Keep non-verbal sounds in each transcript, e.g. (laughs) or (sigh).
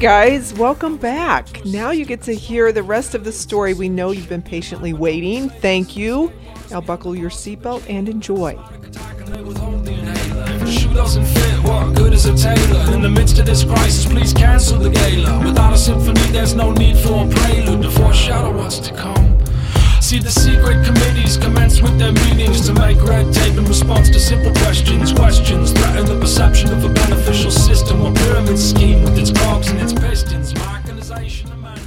Guys, welcome back. Now you get to hear the rest of the story we know you've been patiently waiting. Thank you. Now buckle your seatbelt and enjoy. Shoe doesn't fit, what good is a tailor? In the midst of this crisis, please cancel the gala. Without a symphony, there's no need for a prelude to foreshadow what's to come. See the secret committees commence with their meetings to make red tape in response to simple questions. Questions threaten the perception of a beneficial system or pyramid scheme with its cogs and its pistons. My organization of men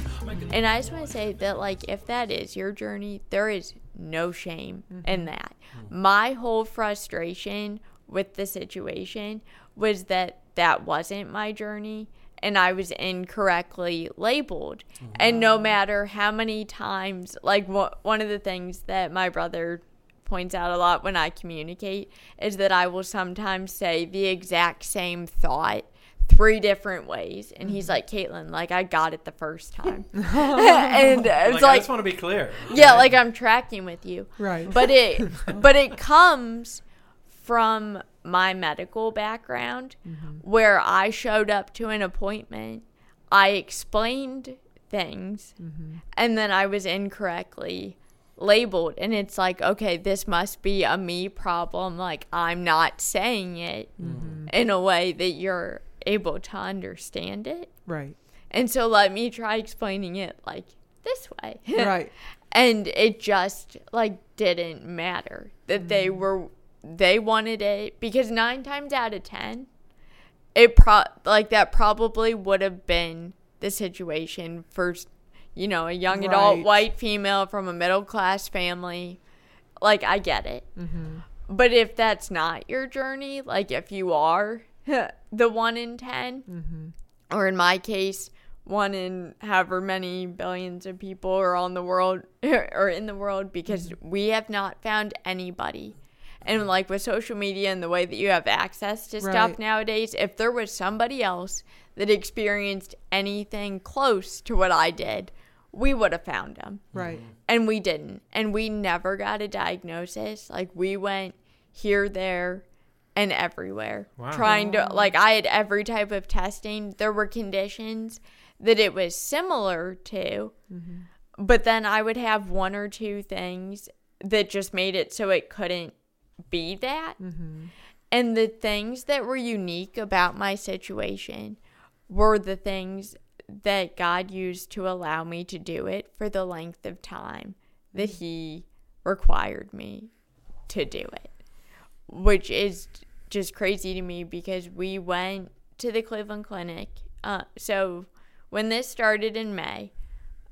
And I just want to say that, like, if that is your journey, there is no shame in mm-hmm. that. My whole frustration with the situation was that that wasn't my journey and I was incorrectly labeled. And no matter how many times, like, wha- one of the things that my brother points out a lot when I communicate is that I will sometimes say the exact same thought three different ways and he's mm-hmm. like caitlin like i got it the first (laughs) time (laughs) (laughs) and it's Like, I just want to be clear. yeah like i'm tracking with you Right. but it but it comes from my medical background mm-hmm. where i showed up to an appointment i explained things mm-hmm. and then i was incorrectly labeled. And it's like okay this must be a me problem. Like i'm not saying it mm-hmm. in a way that you're able to understand it. Right. and so let me try explaining it like this way. (laughs) Right. and it just like didn't matter that they were they wanted it because nine times out of ten it pro like that probably would have been the situation for you know a young adult white female from a middle class family. Like i get it. Mm-hmm. But if that's not your journey like if you are (laughs) the one in 10 mm-hmm. or in my case one in however many billions of people are on the world (laughs) or in the world because mm-hmm. we have not found anybody and like with social media and the way that you have access to stuff Right. nowadays if there was somebody else that experienced anything close to what i did we would have found them Right. Mm-hmm. and we didn't. And we never got a diagnosis. Like we went here there and everywhere. Wow. trying to like i had every type of testing. There were conditions that it was similar to mm-hmm. but then i would have one or two things that just made it so it couldn't be that mm-hmm. and the things that were unique about my situation were the things that God used to allow me to do it for the length of time that mm-hmm. He required me to do it, which is just crazy to me because we went to the Cleveland Clinic. Uh, so when this started in May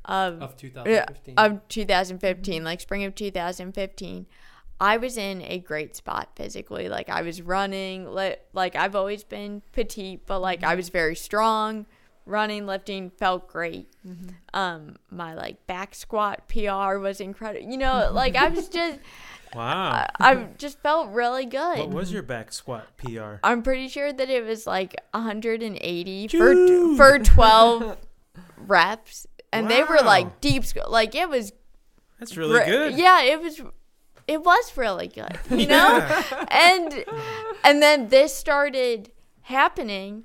of Of yeah, 2015. of 2015, mm-hmm. like spring of 2015, I was in a great spot physically. Like I was running, li- like I've always been petite, but like I was very strong. Running, lifting felt great. Um, my like back squat PR was incredible. You know, (laughs) like I was just, wow. I just felt really good. what was your back squat PR? I'm pretty sure that it was like 180 for Dude. for 12 reps, and they were like deep, sc- like it was That's really re- good. Yeah, it was. It was really good, (laughs) you know. and and then this started happening,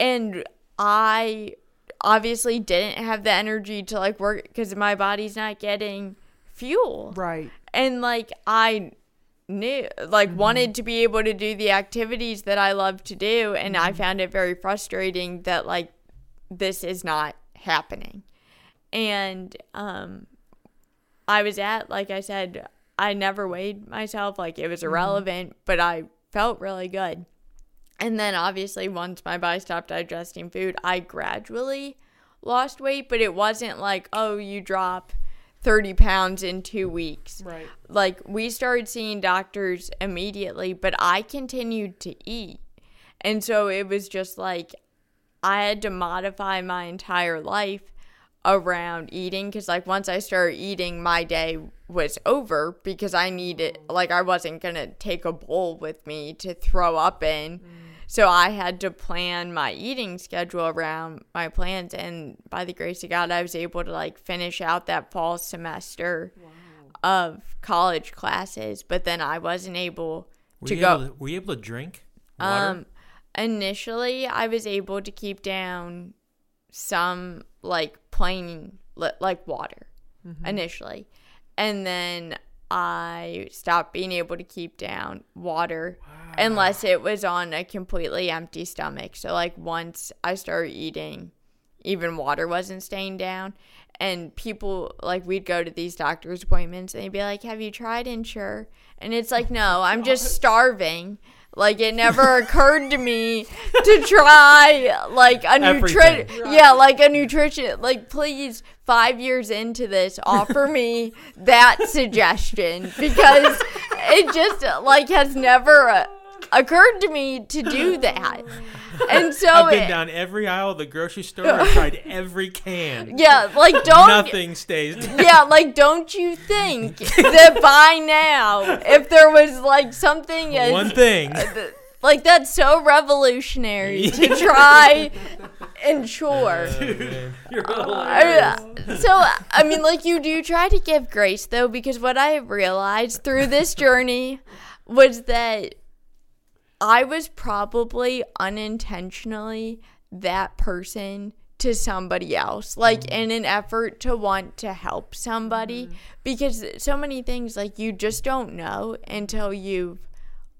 and I obviously didn't have the energy to like work because my body's not getting fuel Right. and like I knew like wanted to be able to do the activities that I love to do and I found it very frustrating that like this is not happening. And um I was at like I said I never weighed myself like it was mm-hmm. irrelevant, but I felt really good. And then obviously once my body stopped digesting food, I gradually lost weight, but it wasn't like, oh, you drop 30 pounds in 2 weeks Right. like we started seeing doctors immediately but i continued to eat and so it was just like i had to modify my entire life around eating because like once i started eating my day was over because i needed like i wasn't gonna take a bowl with me to throw up in. So i had to plan my eating schedule around my plans and by the grace of god i was able to like finish out that fall semester of college classes but then i wasn't able Were to you, go able to, were you able to drink water? um, initially, I was able to keep down some like plain like water mm-hmm. initially. And then I stopped being able to keep down water unless it was on a completely empty stomach. So like once I started eating, even water wasn't staying down. And people like we'd go to these doctor's appointments and they'd be like, Have you tried Ensure? And it's like, No, I'm (laughs) just starving. Like it never occurred to me to try like a nutrition Everything. yeah, like a nutrition like please five years into this offer me that suggestion because it just like has never uh, occurred to me to do that. (laughs) And so I've been it- down every aisle of the grocery store. I've tried (laughs) every can. yeah, like don't Nothing stays. yeah, like don't you think (laughs) that by now, if there was like something as One thing. Uh, like that's so revolutionary to try ensure. Oh, You're uh, I- so I mean, like you do try to give grace though, because what I realized through this journey was that I was probably unintentionally that person to somebody else, like mm. in an effort to want to help somebody, mm-hmm. because so many things like you just don't know until you've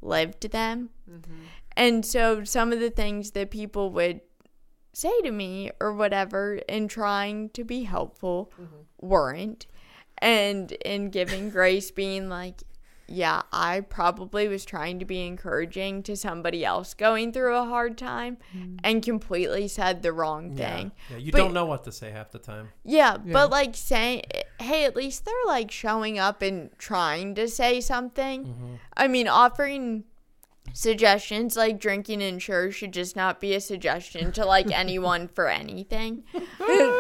lived them. Mm-hmm. And so some of the things that people would say to me or whatever in trying to be helpful mm-hmm. weren't. And in giving grace, being like, yeah, I probably was trying to be encouraging to somebody else going through a hard time mm. and completely said the wrong thing. Yeah, you But- don't know what to say half the time. Yeah, Yeah. but like saying, hey, at least they're like showing up and trying to say something. Mm-hmm. I mean, offering suggestions like drinking Ensure should just not be a suggestion to like (laughs) anyone for anything. (laughs) (laughs)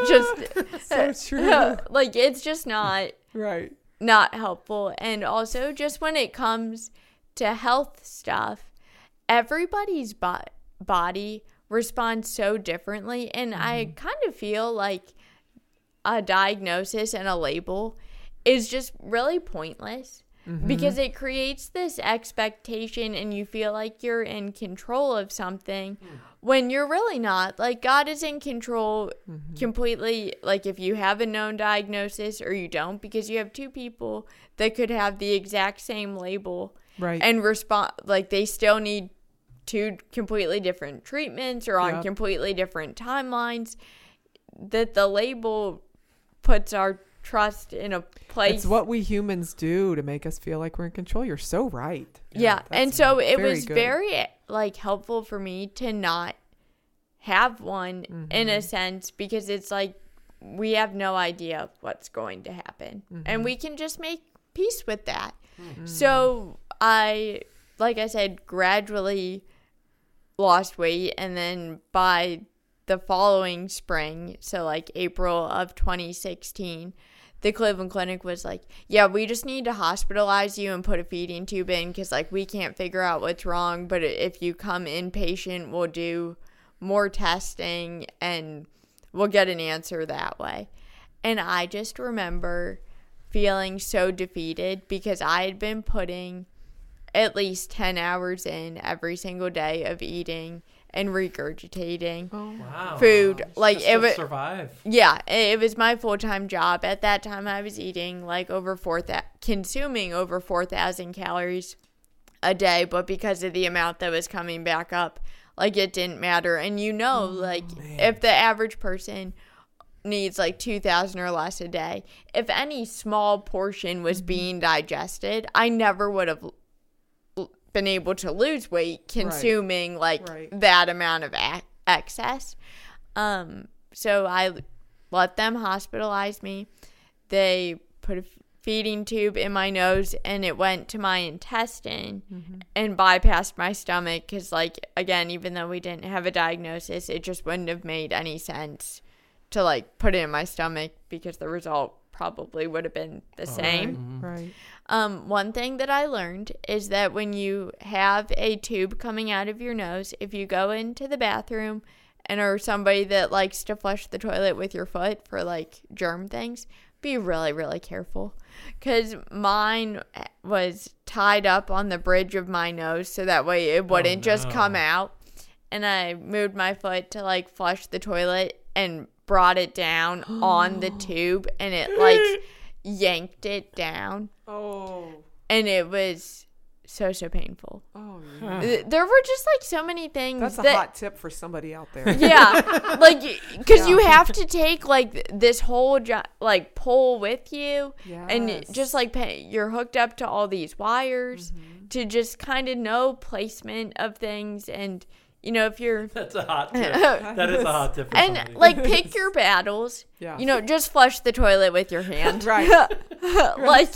just So true. like it's just not right. Not helpful. And also, just when it comes to health stuff, everybody's bo- body responds so differently. And I mm-hmm. kind of feel like a diagnosis and a label is just really pointless. Mm-hmm. Because it creates this expectation, and you feel like you're in control of something mm. When you're really not. Like, God is in control mm-hmm. completely. Like, if you have a known diagnosis or you don't, because you have two people that could have the exact same label Right. and respond, like, they still need two completely different treatments or on Yep. completely different timelines. That the label puts our trust in a place it's what we humans do to make us feel like we're in control. You're so right. yeah, and so it was good. very like helpful for me to not have one in Mm-hmm. a sense because it's like we have no idea what's going to happen Mm-hmm. and we can just make peace with that so i like i said gradually lost weight and then by the following spring so like april of 2016 the Cleveland Clinic was like, yeah, we just need to hospitalize you and put a feeding tube in because, like, we can't figure out what's wrong. But if you come inpatient, we'll do more testing and we'll get an answer that way. And I just remember feeling so defeated because I had been putting at least 10 hours in every single day of eating and regurgitating oh Wow. food. Like, Just it to wa- survive. yeah, it it was my full time job. At that time, I was eating like over four that consuming over four thousand calories a day. But because of the amount that was coming back up, like it didn't matter. And you know, like if the average person needs like 2000 or less a day if any small portion was mm-hmm. being digested i never would have l- been able to lose weight consuming like Right. that amount of a- excess. Um so i let them hospitalize me. They put a feeding tube in my nose and it went to my intestine and bypassed my stomach because like again even though we didn't have a diagnosis it just wouldn't have made any sense to like put it in my stomach because the result probably would have been the same. Right. Um, one thing that I learned is that when you have a tube coming out of your nose, if you go into the bathroom and are somebody that likes to flush the toilet with your foot for like germ things, be really, really careful. Because mine was tied up on the bridge of my nose so that way it wouldn't just no. come out. And I moved my foot to like flush the toilet and brought it down on the (gasps) tube and it like yanked it down Oh. and it was so so painful. Oh, yeah. Th- There were just like so many things That's a that hot tip for somebody out there. (laughs) yeah like because (laughs) you have to take like this whole jo- like pole with you and just like pay, you're hooked up to all these wires Mm-hmm. to just kind of know placement of things and you know if you're (laughs) That's a hot (laughs) tip. that is a hot tip for and somebody. like pick (laughs) your battles Yeah. you know just flush the toilet with your hand Right. like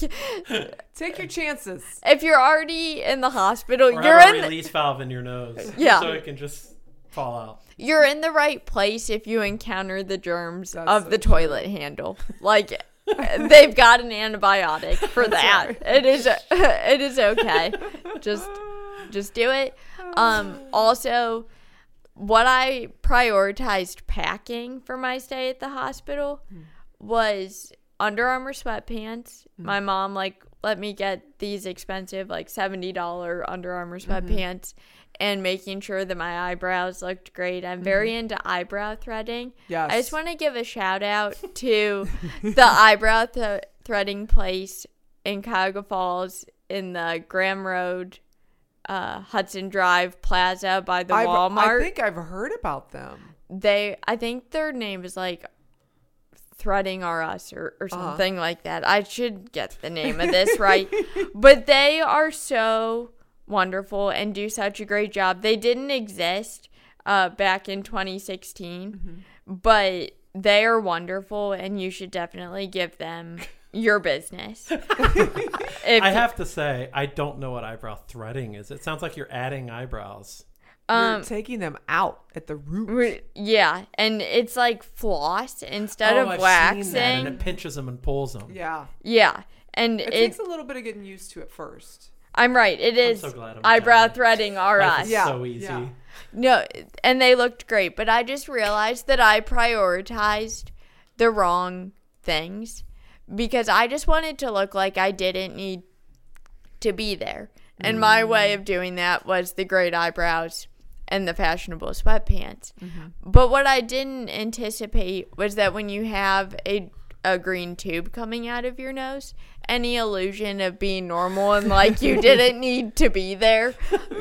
Take your chances. if you're already in the hospital or you're have a in the, release valve in your nose. Yeah. So it can just fall out. you're in the right place if you encounter the germs That's of so the toilet handle. Like they've got an antibiotic for that. It is it is okay. Just just do it. Um also what I prioritized packing for my stay at the hospital hmm. was Under Armour sweatpants. Hmm. My mom like let me get these expensive like $70 Under Armour mm-hmm. sweatpants and making sure that my eyebrows looked great. I'm very mm-hmm. into eyebrow threading. Yes. I just want to give a shout out (laughs) to the eyebrow th- threading place in Cuyahoga Falls in the Graham Road, uh, Hudson Drive Plaza by the I've, Walmart. I think I've heard about them. they, I think their name is like Threading R Us or, or Uh-huh. something like that. I should get the name of this right. (laughs) But they are so wonderful and do such a great job. They didn't exist uh, back in 2016, Mm-hmm. but they are wonderful and you should definitely give them (laughs) your business. (laughs) If- I have to say, I don't know what eyebrow threading is. It sounds like you're adding eyebrows. You're um, taking them out at the root. re- yeah, and it's like floss instead oh, of I've waxing. seen that, and it pinches them and pulls them. Yeah. yeah, and It, it, takes a little bit of getting used to at first. I'm right. It is so glad I'm eyebrow Italian. threading are Life us. Yeah, so easy. yeah. No, and they looked great, but I just realized that I prioritized the wrong things because I just wanted to look like I didn't need to be there. And my mm. way of doing that was the great eyebrows and the fashionable sweatpants. Mm-hmm. But what I didn't anticipate was that when you have a a green tube coming out of your nose, any illusion of being normal and like you (laughs) didn't need to be there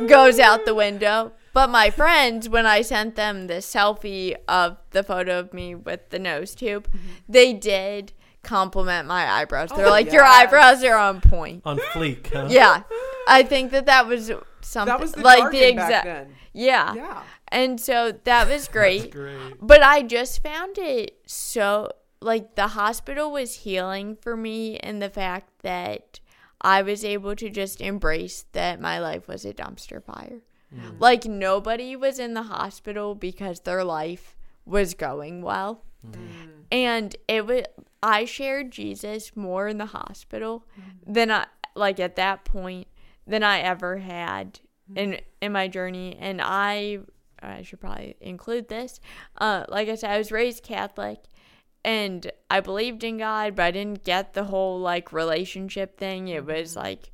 goes out the window. But my friends, when I sent them the selfie of the photo of me with the nose tube, mm-hmm. they did compliment my eyebrows. They're Oh, like, your yes. eyebrows are on point. On fleek, huh? (laughs) Yeah, I think that that was something That was the like the exact. Yeah. Yeah. And so that was (laughs) great. Great. But I just found it so like the hospital was healing for me in the fact that I was able to just embrace that my life was a dumpster fire. Mm. Like nobody was in the hospital because their life was going well. Mm. Mm. And it was I shared Jesus more in the hospital than I like at that point than I ever had in in my journey and I I should probably include this. Uh like I said I was raised Catholic and I believed in God, but I didn't get the whole like relationship thing. It was like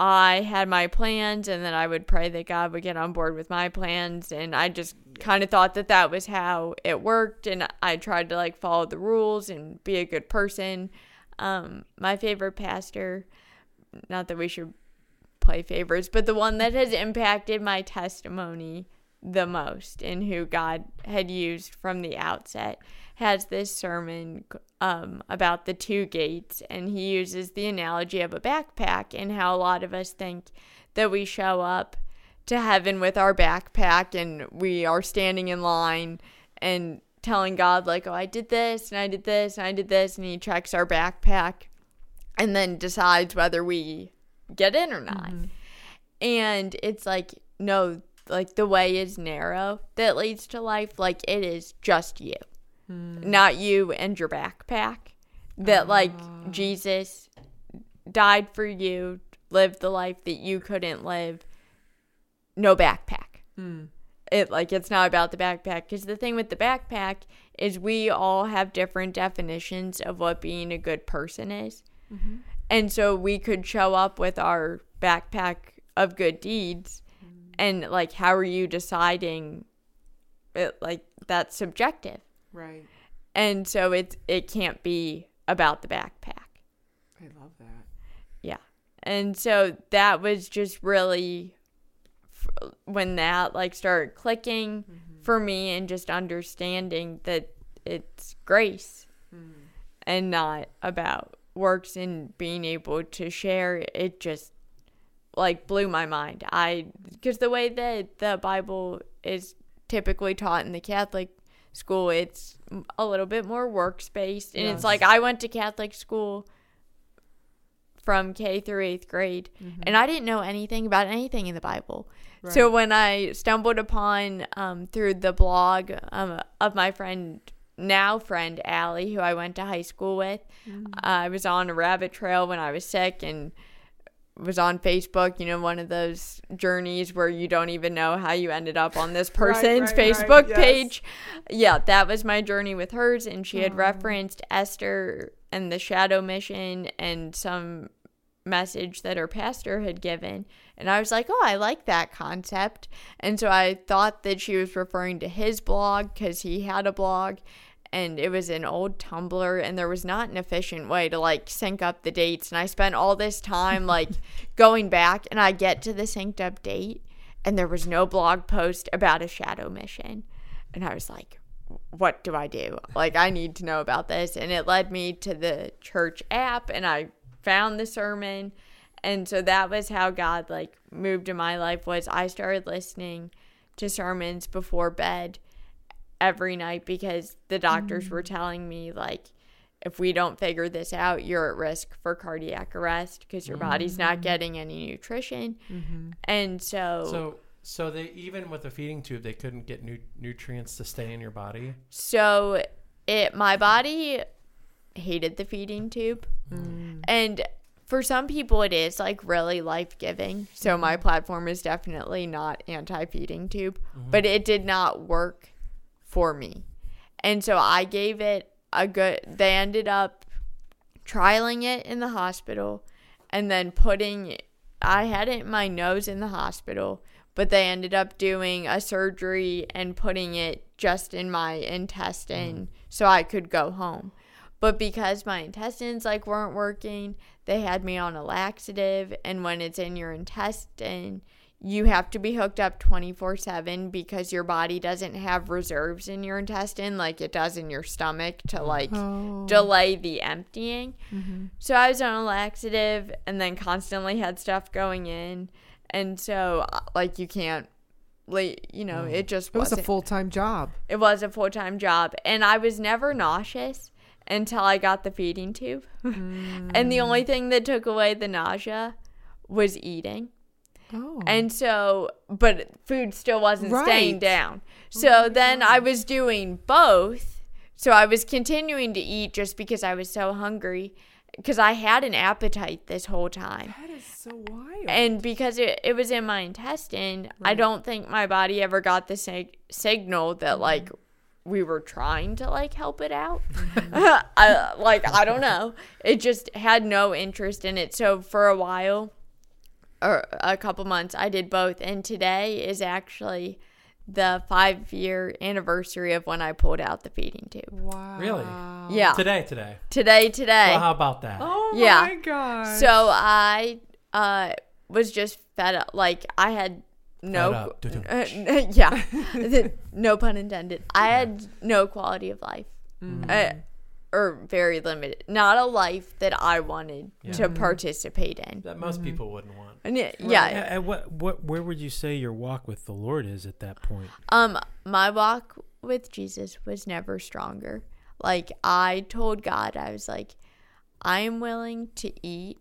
I had my plans and then I would pray that God would get on board with my plans and I just kind of thought that that was how it worked and I tried to like follow the rules and be a good person. Um my favorite pastor not that we should play favorites, but the one that has impacted my testimony the most and who God had used from the outset has this sermon um, about the two gates and he uses the analogy of a backpack and how a lot of us think that we show up to heaven with our backpack and we are standing in line and telling God like oh I did this and I did this and I did this and he checks our backpack and then decides whether we get in or not. And it's like, no, like the way is narrow that leads to life. Like it is just you, not you and your backpack. That like ah. Jesus died for you, lived the life that you couldn't live. No backpack. Hmm. It like it's not about the backpack because the thing with the backpack is we all have different definitions of what being a good person is. Mm-hmm. And so we could show up with our backpack of good deeds hmm. and like how are you deciding it like that's subjective. Right. And so it it can't be about the backpack. I love that. Yeah. And so that was just really when that like started clicking mm-hmm. for me and just understanding that it's grace mm-hmm. and not about works and being able to share it just like blew my mind. I because the way that the Bible is typically taught in the Catholic school, it's a little bit more works based, and Yes. it's like I went to Catholic school from K through eighth grade, and I didn't know anything about anything in the Bible. So when I stumbled upon um, through the blog um, of my friend, now friend Allie, who I went to high school with, I was on a rabbit trail when I was sick and was on Facebook. You know, one of those journeys where you don't even know how you ended up on this (laughs) person's right, right, Facebook yes. page. Yeah, that was my journey with hers, and she had referenced Esther and the Shadow Mission and some message that her pastor had given. And I was like, oh, I like that concept. And so I thought that she was referring to his blog because he had a blog and it was an old Tumblr and there was not an efficient way to like sync up the dates. And I spent all this time like (laughs) going back and I get to the synced up date and there was no blog post about a shadow mission. And I was like, what do I do? Like, I need to know about this. And it led me to the church app, and I found the sermon. And so that was how God like moved in my life was I started listening to sermons before bed every night because the doctors were mm. telling me like if we don't figure this out, you're at risk for cardiac arrest because your body's not mm. getting any nutrition. Mm-hmm. And so, So so they even with a feeding tube they couldn't get nu- nutrients to stay in your body. So it my body hated the feeding tube. Mm. And for some people it is like really life-giving. So my mm-hmm. platform is definitely not anti-feeding tube, mm-hmm. but it did not work for me. And so I gave it a good they ended up trialing it in the hospital and then putting I had it in my nose in the hospital, but they ended up doing a surgery and putting it just in my intestine mm-hmm. so I could go home. But because my intestines like weren't working, they had me on a laxative and when it's in your intestine, you have to be hooked up 24/7 because your body doesn't have reserves in your intestine like it does in your stomach to like delay the emptying. So I was on a laxative and then constantly had stuff going in. And so uh, like you can't like you know, it just It was a full time job. it was a full-time job and I was never nauseous until I got the feeding tube. (laughs) and the only thing that took away the nausea was eating. Oh. And so, but food still wasn't staying down. Oh so then I was doing both. So I was continuing to eat just because I was so hungry because I had an appetite this whole time. that is so wild. And because it, it was in my intestine, I don't think my body ever got the sig- signal that mm-hmm. like we were trying to like help it out. Mm-hmm. (laughs) I, like I don't know. It just had no interest in it. So for a while or a couple months I did both and today is actually the 5 year anniversary of when I pulled out the feeding tube. wow. Really? Yeah. Today, today. Today today. Well, how about that? Oh Yeah. my god. So I uh was just fed up. Like I had no, Fed up. Doo-doo. uh, (laughs) yeah, (laughs) (laughs) no pun intended. I had no quality of life, uh, or very limited. Not a life that I wanted to participate in. That most people wouldn't want. And yeah, Yeah, and what what where would you say your walk with the Lord is at that point? Um, my walk with Jesus was never stronger. Like I told God, I was like, I am willing to eat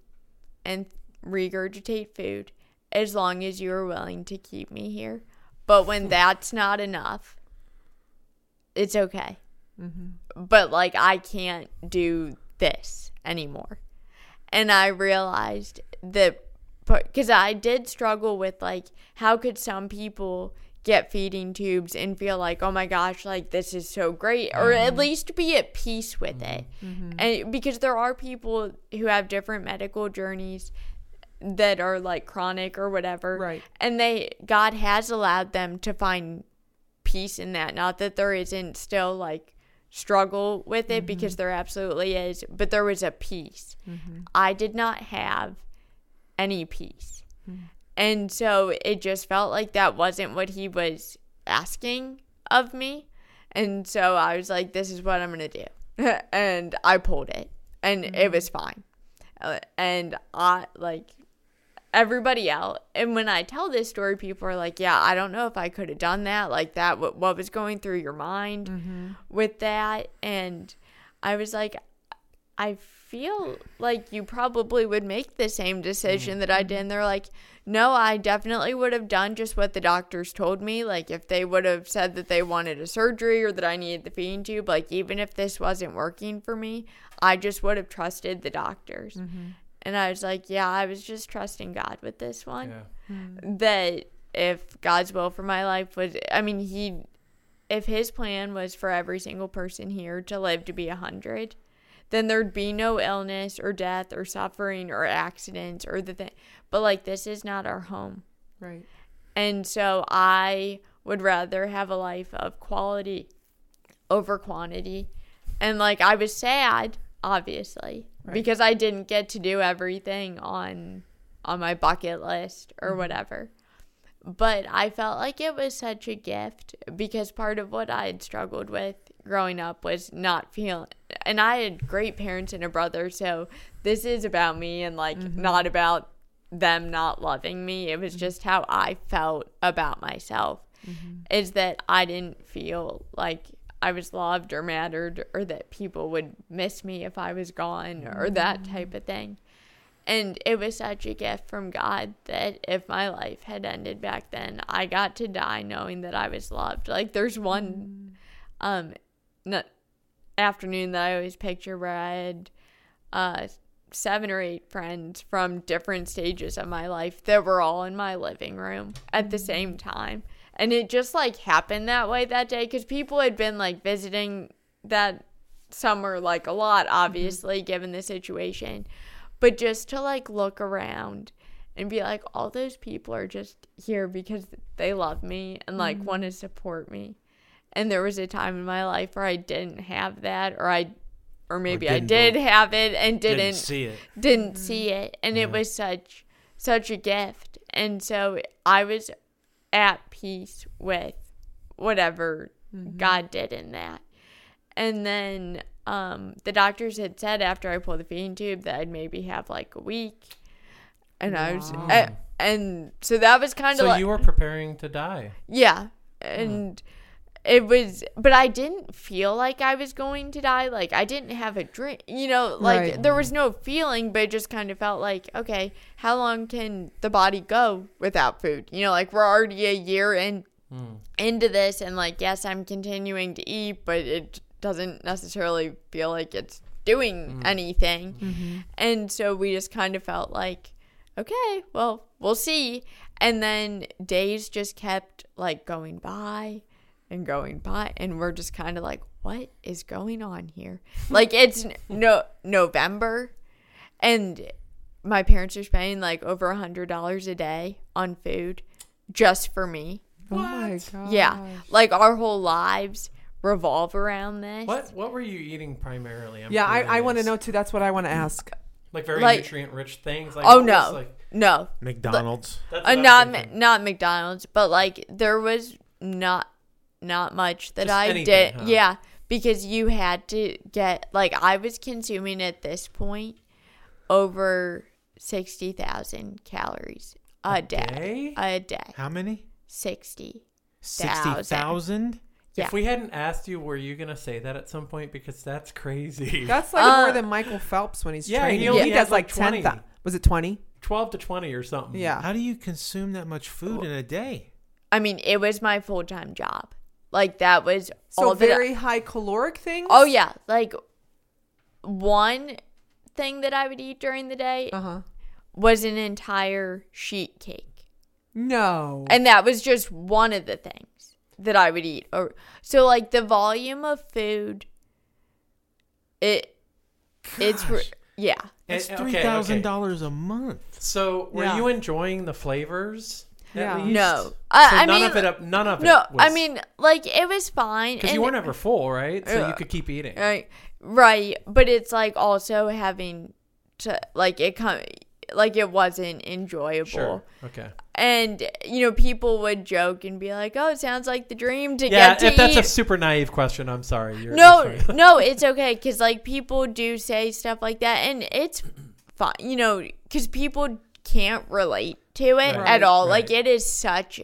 and regurgitate food as long as you are willing to keep me here. But when (laughs) that's not enough, it's okay. Mm-hmm. But like I can't do this anymore. And I realized that because I did struggle with like how could some people get feeding tubes and feel like oh my gosh like this is so great or at mm-hmm. least be at peace with mm-hmm. it. Mm-hmm. And because there are people who have different medical journeys that are like chronic or whatever Right. and they God has allowed them to find peace in that. Not that there isn't still like struggle with it because there absolutely is, but there was a peace. I did not have any peace. Hmm. And so it just felt like that wasn't what he was asking of me. And so I was like, this is what I'm going to do. (laughs) and I pulled it, and it hmm. was fine. Uh, And I, like, everybody else and when i tell this story people are like yeah i don't know if i could have done that like that what, what was going through your mind mm-hmm. with that and i was like i feel like you probably would make the same decision that i mm-hmm. did and they're like no i definitely would have done just what the doctors told me like if they would have said that they wanted a surgery or that i needed the feeding tube like even if this wasn't working for me i just would have trusted the doctors mm-hmm. and I was like, yeah, I was just trusting God with this one. Yeah. Hmm. That if God's will for my life was, I mean, He, if His plan was for every single person here to live to be a hundred, then there'd be no illness or death or suffering or accidents or the thing. But like, this is not our home. Right. And so I would rather have a life of quality over quantity. And like I was sad, obviously, because I didn't get to do everything on on my bucket list or mm-hmm. whatever. But I felt like it was such a gift because part of what I had struggled with growing up was not feeling and I had great parents and a brother, so this is about me and like mm-hmm. not about them not loving me. It was mm-hmm. just how I felt about myself. Mm-hmm. Is that I didn't feel like I was loved or mattered or that people would miss me if I was gone or that type of thing. And it was such a gift from God that if my life had ended back then, I got to die knowing that I was loved. Like there's one mm. um n- afternoon that I always picture where I had uh seven or eight friends from different stages of my life that were all in my living room at the same time. And it just like happened that way that day because people had been like visiting that summer like a lot, obviously, given the situation. But just to like look around and be like, all those people are just here because they love me and like want to support me. And there was a time in my life where I didn't have that, or I, or maybe I didn't have it and Didn't, didn't see it. didn't see mm-hmm. it. And it was such such a gift. And so i was at peace with whatever mm-hmm. god did in that. And then um the doctors had said after i pulled the feeding tube that i'd maybe have like a week. And i was a- and so that was kind of So like you were preparing to die. yeah. Mm. And it was but I didn't feel like I was going to die. Like I didn't have a drink. You know, like Right. there was no feeling, but it just kind of felt like, okay, how long can the body go without food? You know, like we're already a year in hmm. into this and like yes, I'm continuing to eat, but it doesn't necessarily feel like it's doing hmm. anything. Mm-hmm. And so we just kind of felt like okay, well, we'll see. And then days just kept like going by and going by, and we're just kind of like, what is going on here? like it's no November, and my parents are spending like over a hundred dollars a day on food just for me. Oh my god. Yeah, like our whole lives revolve around this. What What were you eating primarily? I'm Yeah, I, I want to know too. That's what I want to ask. Like very Like- nutrient rich things. Like Oh no, like, no, McDonald's. that's uh, not not McDonald's, but like there was not not much that Just I anything, did. huh? Yeah, because you had to get like I was consuming at this point over sixty thousand calories a, day. day? A day, How many? sixty. Sixty thousand. Yeah. If we hadn't asked you, were you gonna say that at some point? Because that's crazy. (laughs) That's like Uh, more than Michael Phelps when he's Yeah, training. he He, does has, like, like, 10. 20. Was it 20? Twelve to twenty or something. Yeah. How do you consume that much food in a day? I mean, it was my full time job. Like that was So all that I- very high caloric things? Oh yeah, like one thing that I would eat during the day Uh-huh. was an entire sheet cake. No. And that was just one of the things that I would eat. Or so like the volume of food it it's yeah. It's three thousand okay, okay. dollars a month. So were Yeah. you enjoying the flavors? Yeah. Least. No. I- So I none mean- of it. up- None of it. No, I mean, like it was fine. because you weren't ever full, right? So you could keep eating. Right, right. But it's like also having to like it come like it wasn't enjoyable. Sure. Okay. And you know, people would joke and be like, "Oh, it sounds like the dream to Yeah. get to If that's eat." a super naive question, I'm sorry. You're, no, I'm sorry. no, it's (laughs) okay because like people do say stuff like that, and it's fine. You know, because people can't relate to it Right. at all. Like it is such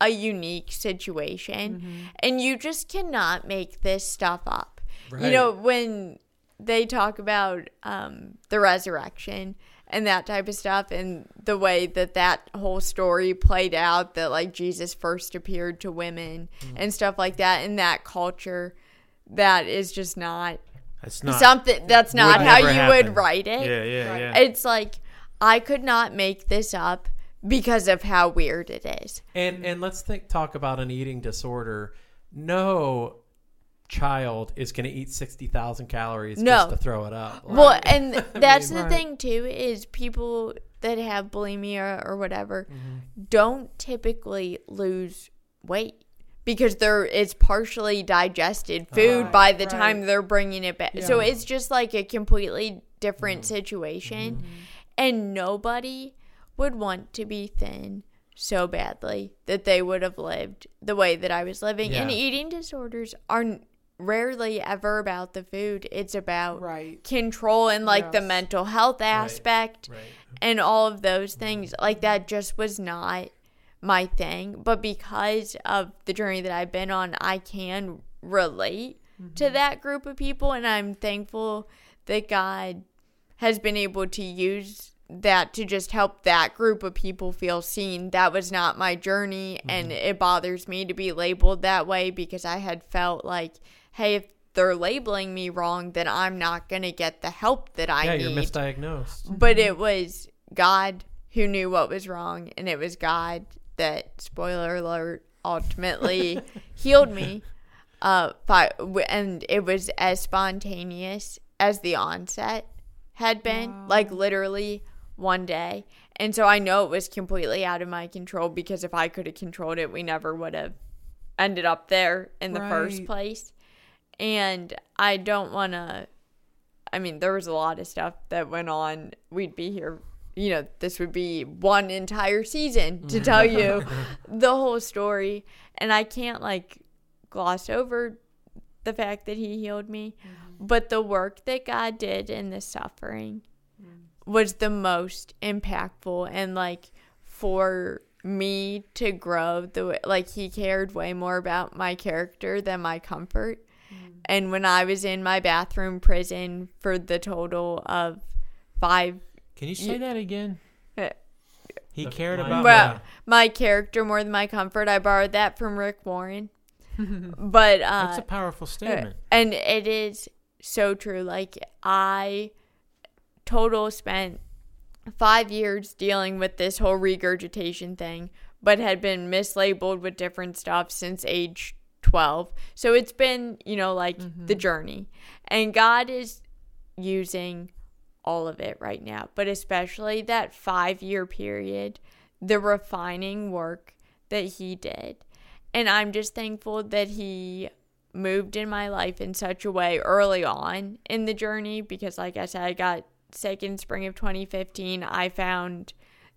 a unique situation, and you just cannot make this stuff up. You know, when they talk about um, the resurrection and that type of stuff, and the way that that whole story played out, that like Jesus first appeared to women Mm. and stuff like that, in that culture, that is just not That's not something. That's not how you happen. would write it. Yeah, yeah, Right. yeah. It's like I could not make this up because of how weird it is. And and let's think talk about an eating disorder. No child is going to eat sixty thousand calories No. just to throw it up. Well, and (laughs) that's mean, the right. thing too is people that have bulimia or whatever Mm-hmm. don't typically lose weight because they're it's partially digested food Right, by the right. time they're bringing it back. So it's just like a completely different Mm-hmm. situation, and nobody would want to be thin so badly that they would have lived the way that I was living. And eating disorders are rarely ever about the food. It's about Right. control and like the mental health aspect right. and all of those things. Mm-hmm. Like that just was not my thing. But because of the journey that I've been on, I can relate to mm-hmm. that group of people. And I'm thankful that God has been able to use that to just help that group of people feel seen. That was not my journey. And it bothers me to be labeled that way because I had felt like, hey, if they're labeling me wrong, then I'm not going to get the help that I yeah, need you're misdiagnosed. but it was God who knew what was wrong, and it was God that, spoiler alert, ultimately (laughs) healed me. Uh, and it was as spontaneous as the onset had been, like literally one day. And so I know it was completely out of my control because if I could have controlled it, we never would have ended up there in the first place. And I don't want to I mean, there was a lot of stuff that went on. We'd be here, you know, this would be one entire season to (laughs) tell you the whole story. And I can't like gloss over the fact that he healed me. Mm-hmm. But the work that God did in the suffering was the most impactful and like for me to grow the way like he cared way more about my character than my comfort and when i was in my bathroom prison for the total of five Can you say that again? eh, He The- cared about well, yeah. my character more than my comfort i borrowed that from rick warren (laughs) but uh That's a powerful statement. and it is so true. Like I total spent five years dealing with this whole regurgitation thing, but had been mislabeled with different stuff since age 12. So it's been, you know, like mm-hmm. the journey. And God is using all of it right now, but especially that five year period, the refining work that He did. And I'm just thankful that He moved in my life in such a way early on in the journey because, like I said, I got in spring of 2015. I found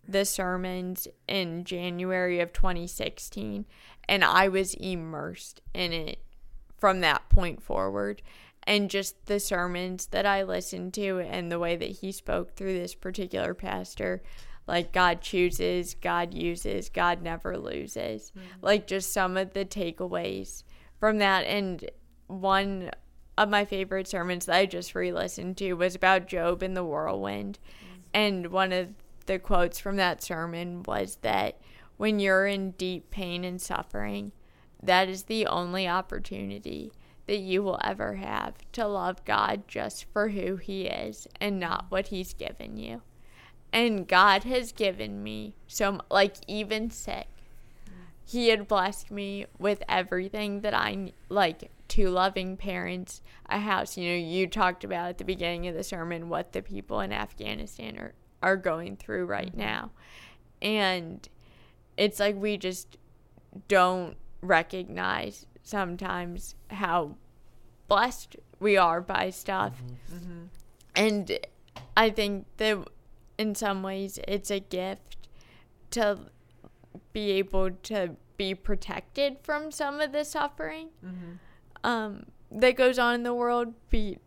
the sermons in January of 2016, and I was immersed in it from that point forward. And just the sermons that I listened to and the way that he spoke through this particular pastor, like God chooses, God uses, God never loses. Mm-hmm. Like just some of the takeaways from that. And one of my favorite sermons that I just re listened to was about Job and the whirlwind. And one of the quotes from that sermon was that when you're in deep pain and suffering, that is the only opportunity that you will ever have to love God just for who He is and not what He's given you. And God has given me so, like, even sick, He had blessed me with everything that I, like two loving parents, a house. You know, you talked about at the beginning of the sermon what the people in Afghanistan are, are going through right mm-hmm. now. And it's like we just don't recognize sometimes how blessed we are by stuff. Mm-hmm. Mm-hmm. And I think that in some ways it's a gift to be able to be protected from some of the suffering um, that goes on in the world be,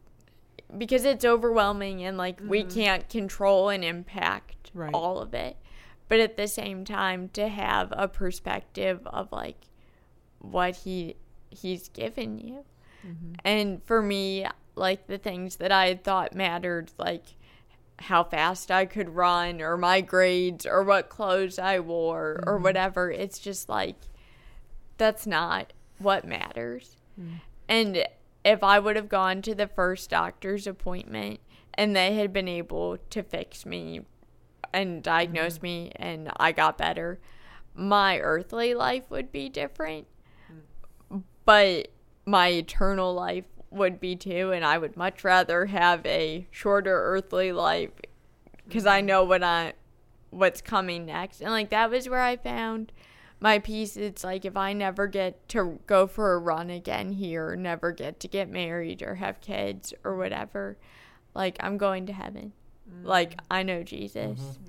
because it's overwhelming and like we mm-hmm. can't control and impact Right. all of it. But at the same time, to have a perspective of like what he he's given you. Mm-hmm. And for me, like the things that I thought mattered, like how fast I could run or my grades or what clothes I wore or mm-hmm. whatever, it's just like that's not what matters. And if I would have gone to the first doctor's appointment and they had been able to fix me and diagnose mm-hmm. me and I got better, my earthly life would be different. But my eternal life would be too. And I would much rather have a shorter earthly life because I mm-hmm. know what I what's coming next. And like that was where I found my peace It's like if I never get to go for a run again here, never get to get married or have kids or whatever, like I'm going to heaven. Mm. Like I know Jesus. Mm-hmm.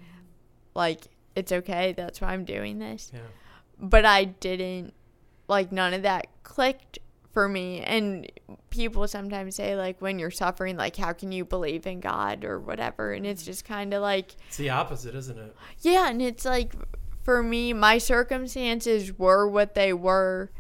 Like it's okay. That's why I'm doing this. Yeah. But I didn't like none of that clicked for me and people sometimes say like when you're suffering like how can you believe in God or whatever and it's mm. just kind of like It's the opposite, isn't it? yeah, and it's like for me, my circumstances were what they were,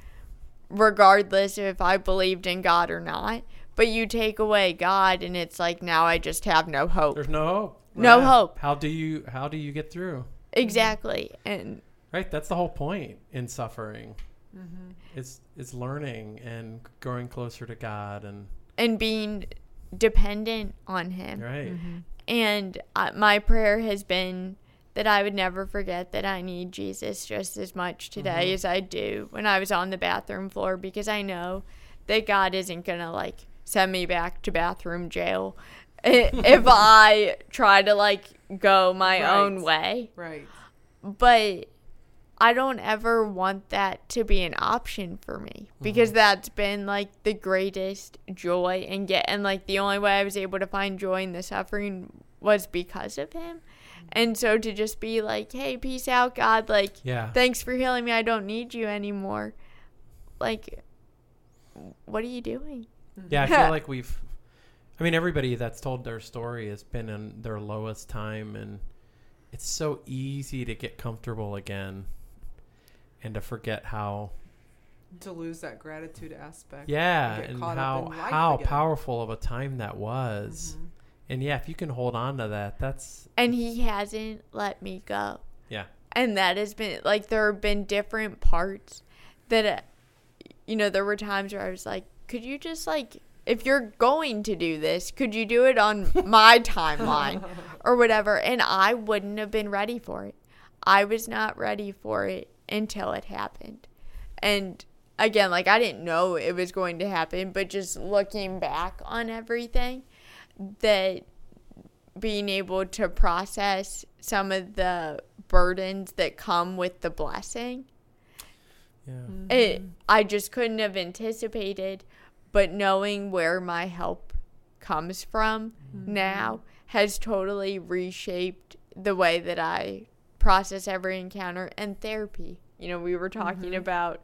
regardless if I believed in God or not. But you take away God, and it's like now I just have no hope. There's no hope. No hope. How do you how do you get through? Exactly, and Right? That's the whole point in suffering. Mm-hmm. It's it's learning and growing closer to God and and being dependent on Him. right. And uh, my prayer has been that I would never forget that I need Jesus just as much today mm-hmm. as I do when I was on the bathroom floor because I know that God isn't going to like send me back to bathroom jail (laughs) if (laughs) I try to like go my own way. Right. But I don't ever want that to be an option for me because mm-hmm. that's been like the greatest joy and get and like the only way I was able to find joy in the suffering was because of him. And so to just be like, "Hey, peace out, God. Like, Yeah. thanks for healing me. I don't need you anymore." Like what are you doing? Mm-hmm. Yeah, I feel (laughs) like we've. I mean, everybody that's told their story has been in their lowest time, and it's so easy to get comfortable again, and to forget how. To lose that gratitude aspect. Yeah, get and caught up how in how again. powerful of a time that was, mm-hmm. And yeah, if you can hold on to that, that's And he hasn't let me go. yeah, and that has been like there have been different parts that uh, you know there were times where i was like could you just like if you're going to do this could you do it on (laughs) my timeline or whatever? And i wouldn't have been ready for it. I was not ready for it until it happened. And again like i didn't know it was going to happen but just looking back on everything that being able to process some of the burdens that come with the blessing. Yeah. Mm-hmm. it i just couldn't have anticipated but knowing where my help comes from mm-hmm. now has totally reshaped the way that i process every encounter and therapy. You know we were talking mm-hmm. about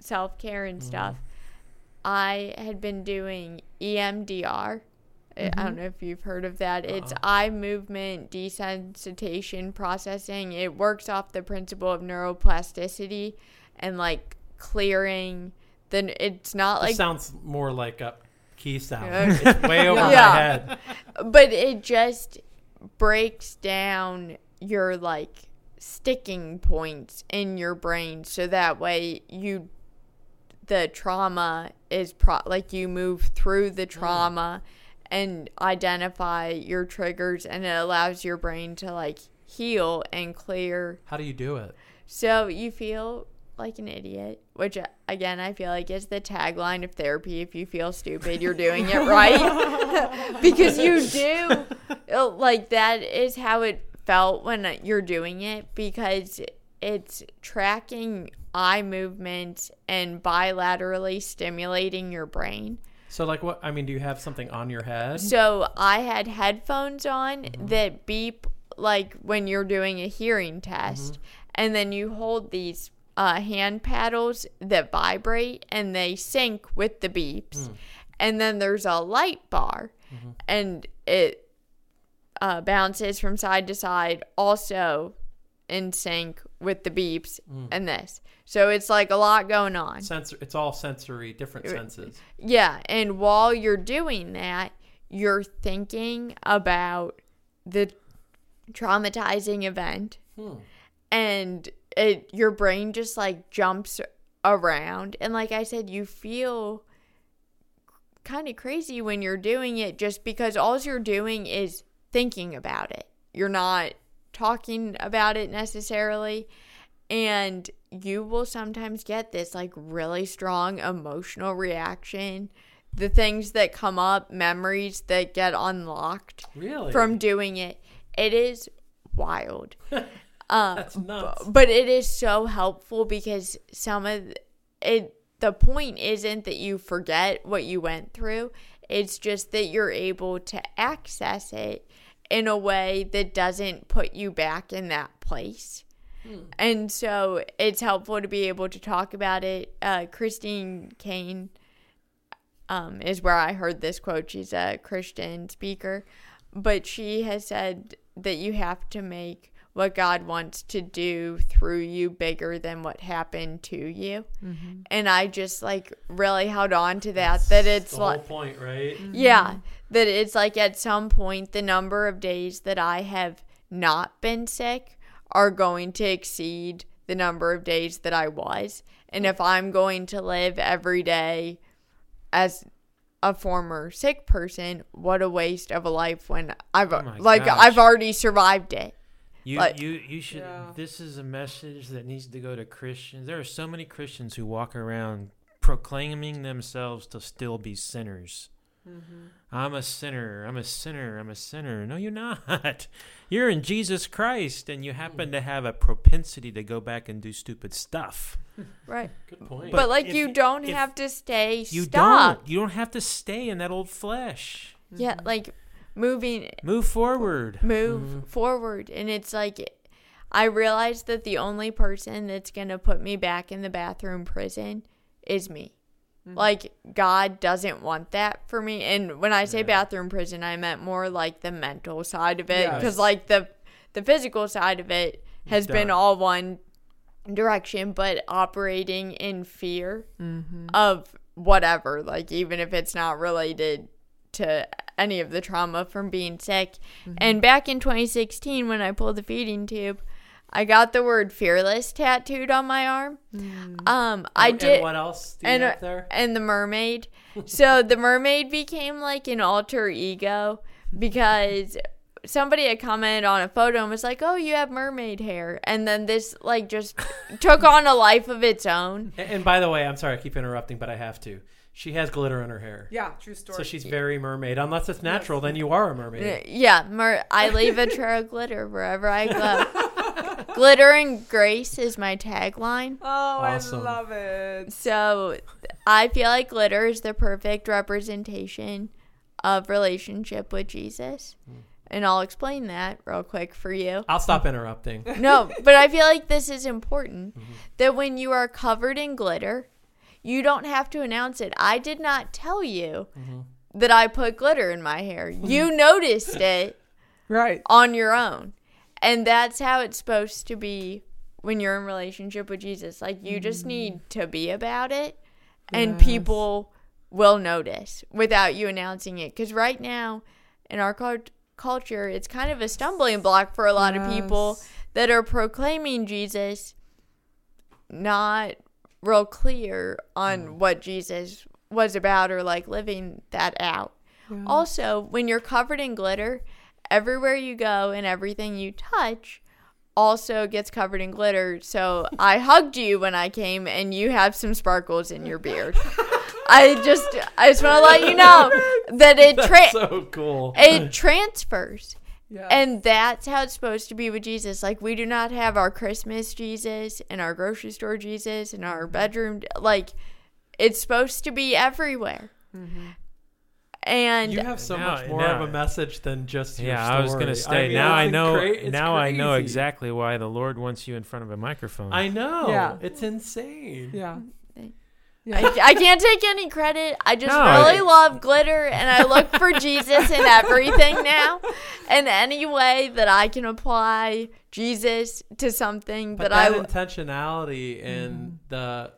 self-care and stuff. I had been doing emdr I- I don't mm-hmm. know if you've heard of that. It's uh-huh. eye movement desensitization processing. It works off the principle of neuroplasticity and like clearing Then It's not like sounds more like a key sound. Yeah. It's way over my (laughs) head. but it just breaks down your like sticking points in your brain so that way you the trauma is pro- like you move through the mm. trauma and identify your triggers and it allows your brain to like heal and clear How do you do it? so you feel like an idiot, which again I feel like is the tagline of therapy. If you feel stupid, you're doing it right (laughs) because you do. Uh, Like that is how it felt when you're doing it because it's tracking eye movements and bilaterally stimulating your brain. So, like, what? I mean, do you have something on your head? So I had headphones on that beep like when you're doing a hearing test, and then you hold these uh, hand paddles that vibrate and they sync with the beeps, and then there's a light bar, and it uh, bounces from side to side, also in sync with the beeps hmm. and this. So it's like a lot going on. Sensor. It's all sensory, different senses. Yeah, and while you're doing that, you're thinking about the traumatizing event. Hmm. And it your brain just like jumps around and like I said you feel kind of crazy when you're doing it just because all you're doing is thinking about it. You're not talking about it necessarily. And you will sometimes get this like really strong emotional reaction. The things that come up memories that get unlocked Really? from doing it. It is wild. (laughs) Um, That's nuts. but it is so helpful because some of th- it the point isn't that you forget what you went through. It's just that you're able to access it in a way that doesn't put you back in that place and so it's helpful to be able to talk about it uh, christine caine um, is where i heard this quote she's a christian speaker but she has said that you have to make what God wants to do through you bigger than what happened to you. And I just like really held on to that. that it's the whole like, point, right? yeah, that it's like at some point the number of days that I have not been sick are going to exceed the number of days that I was. And if I'm going to live every day as a former sick person, what a waste of a life when I've Oh like gosh. I've already survived it. You Like- you you should. Yeah. This is a message that needs to go to Christians. There are so many Christians who walk around proclaiming themselves to still be sinners. Mm-hmm. I'm a sinner. I'm a sinner. I'm a sinner. No, you're not. (laughs) You're in Jesus Christ, and you happen hmm. to have a propensity to go back and do stupid stuff. (laughs) Right. Good point. But, like if you you- don't if have to stay You stuck. don't. You don't have to stay in that old flesh. Yeah, mm-hmm. like moving Move forward. move mm-hmm. forward and it's like i realize that the only person that's going to put me back in the bathroom prison is me Mm-hmm. like god doesn't want that for me. And when i say bathroom prison i meant more like the mental side of it. Because Yes. like the the physical side of it has been all one direction but operating in fear mm-hmm. of whatever. Like even if it's not related to any of the trauma from being sick. Mm-hmm. And back in 2016, when I pulled the feeding tube, I got the word fearless tattooed on my arm. Um, I and, did. And what else do you and, uh, have there? and the mermaid. (laughs) so the mermaid became like an alter ego because somebody had commented on a photo and was like, "Oh, you have mermaid hair," and then this like just (laughs) took on a life of its own. And, and by the way, I'm sorry I keep interrupting, but I have to. She has glitter in her hair. Yeah, true story. So she's very mermaid. Unless it's natural, then you are a mermaid. Yeah, mer- I leave a trail of glitter wherever I go. (laughs) glitter and grace is my tagline. oh, Awesome. I love it. So I feel like glitter is the perfect representation of relationship with Jesus. Hmm. And I'll explain that real quick for you. I'll stop interrupting. (laughs) No, but I feel like this is important mm-hmm. that when you are covered in glitter, you don't have to announce it. I did not tell you mm-hmm. that I put glitter in my hair. You (laughs) noticed it Right. on your own. And that's how it's supposed to be when you're in relationship with Jesus. Like you just need mm. to be about it and Yes. people will notice without you announcing it cuz right now in our cult- culture it's kind of a stumbling block for a lot of people that are proclaiming Jesus not real clear on mm. what Jesus was about or like living that out. Also, when you're covered in glitter, everywhere you go and everything you touch also gets covered in glitter. So I (laughs) hugged you when I came and you have some sparkles in your beard. I just I just want to let you know (laughs) that it tra- so cool. it transfers. Yeah. And that's how it's supposed to be with Jesus. Like we do not have our Christmas Jesus and our grocery store Jesus and our mm-hmm. bedroom. Like it's supposed to be everywhere. Mm-hmm. And You have so Now- much more now- of a message than just your Yeah, I was gonna story. say. mean, now I know. incra- it's now I know exactly why the Lord wants you in front of a microphone. I know. Yeah. It's insane. yeah. I, I can't take any credit. I just No, really I- love glitter and I look for Jesus in everything now. And any way that I can apply Jesus to something But that I that w- intentionality and the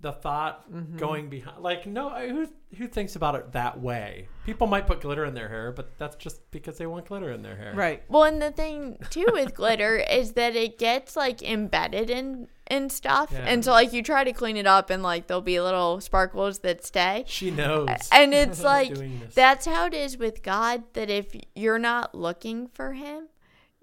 the thought Mm-hmm. going behind, like, no, who who thinks about it that way? People might put glitter in their hair, but that's just because they want glitter in their hair. Right. Well, and the thing too with glitter (laughs) is that it gets like embedded in in stuff, Yeah. and so like you try to clean it up, and like there'll be little sparkles that stay. She knows. And it's (laughs) like that's how it is with God. That if you're not looking for Him,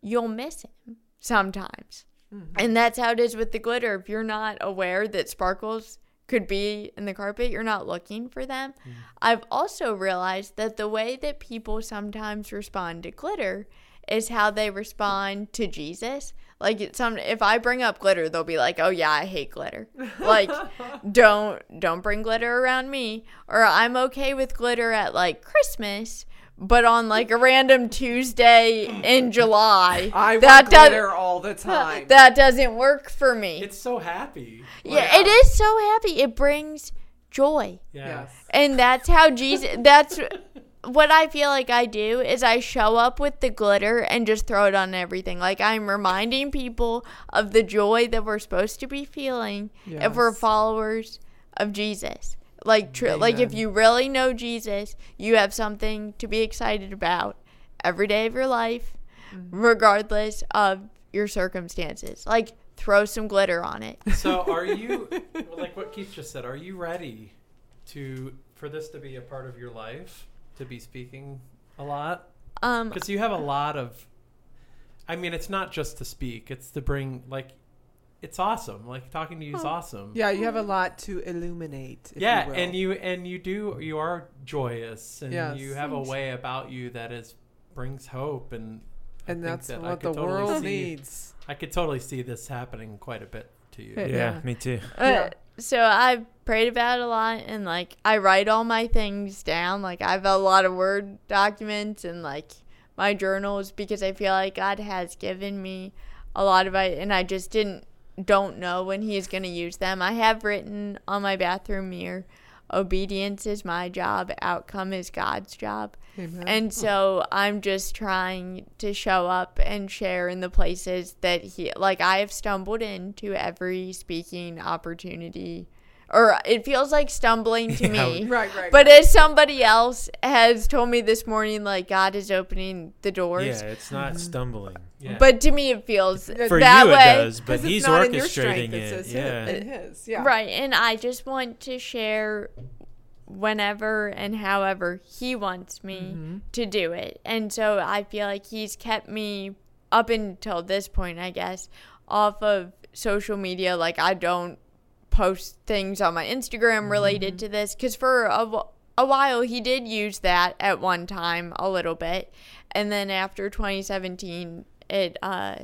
you'll miss Him sometimes. Hmm. And that's how it is with the glitter. If you're not aware that sparkles could be in the carpet, you're not looking for them. Mm-hmm. I've also realized that the way that people sometimes respond to glitter is how they respond to Jesus. Like some if I bring up glitter, they'll be like, "Oh yeah, I hate glitter." Like (laughs) don't don't bring glitter around me. Or I'm okay with glitter at like Christmas, but on like a random Tuesday in (laughs) July, I that want does- glitter all the (laughs) time. that doesn't work for me. it's so happy. yeah, it is so happy. It brings joy. Yes. And that's how Jesus that's what I feel like I do is I show up with the glitter and just throw it on everything. Like I'm reminding people of the joy that we're supposed to be feeling if we're followers of Jesus. Like tr- like if you really know Jesus, you have something to be excited about every day of your life, regardless of your circumstances. Like throw some glitter on it. (laughs) So are you (laughs) like what Keith just said? Are you ready to for this to be a part of your life? To be speaking a lot Um because you have a lot of. I mean, it's not just to speak; it's to bring like. It's awesome. Like talking to you is awesome. Yeah, you have a lot to illuminate. If yeah you will. and you and you do you are joyous and Yes. you have a way about you that is brings hope and I and think that's that I what could the totally world see- needs. I could totally see this happening quite a bit to you. Yeah. yeah, me too. Uh, Yeah. so I prayed about it a lot and like I write all my things down. Like I have a lot of Word documents and like my journals because I feel like God has given me a lot of it and I just didn't don't know when he is going to use them. I have written on my bathroom mirror obedience is my job, outcome is God's job. Amen. And so I'm just trying to show up and share in the places that he like I have stumbled into every speaking opportunity or it feels like stumbling to Yeah. me. right, right. But as somebody else has told me this morning like God is opening the doors. Yeah, it's not stumbling. Yeah. But to me it feels For that you, way. it does, but 'Cause it's he's not in your orchestrating strength, it. it's Yeah. in his. Yeah. Right, and I just want to share whenever and however he wants me Mm-hmm. to do it. And so I feel like he's kept me up until this point, I guess, off of social media. Like I don't post things on my Instagram related mm-hmm. to this because for a, a while he did use that at one time a little bit. And then after 2017, it, uh,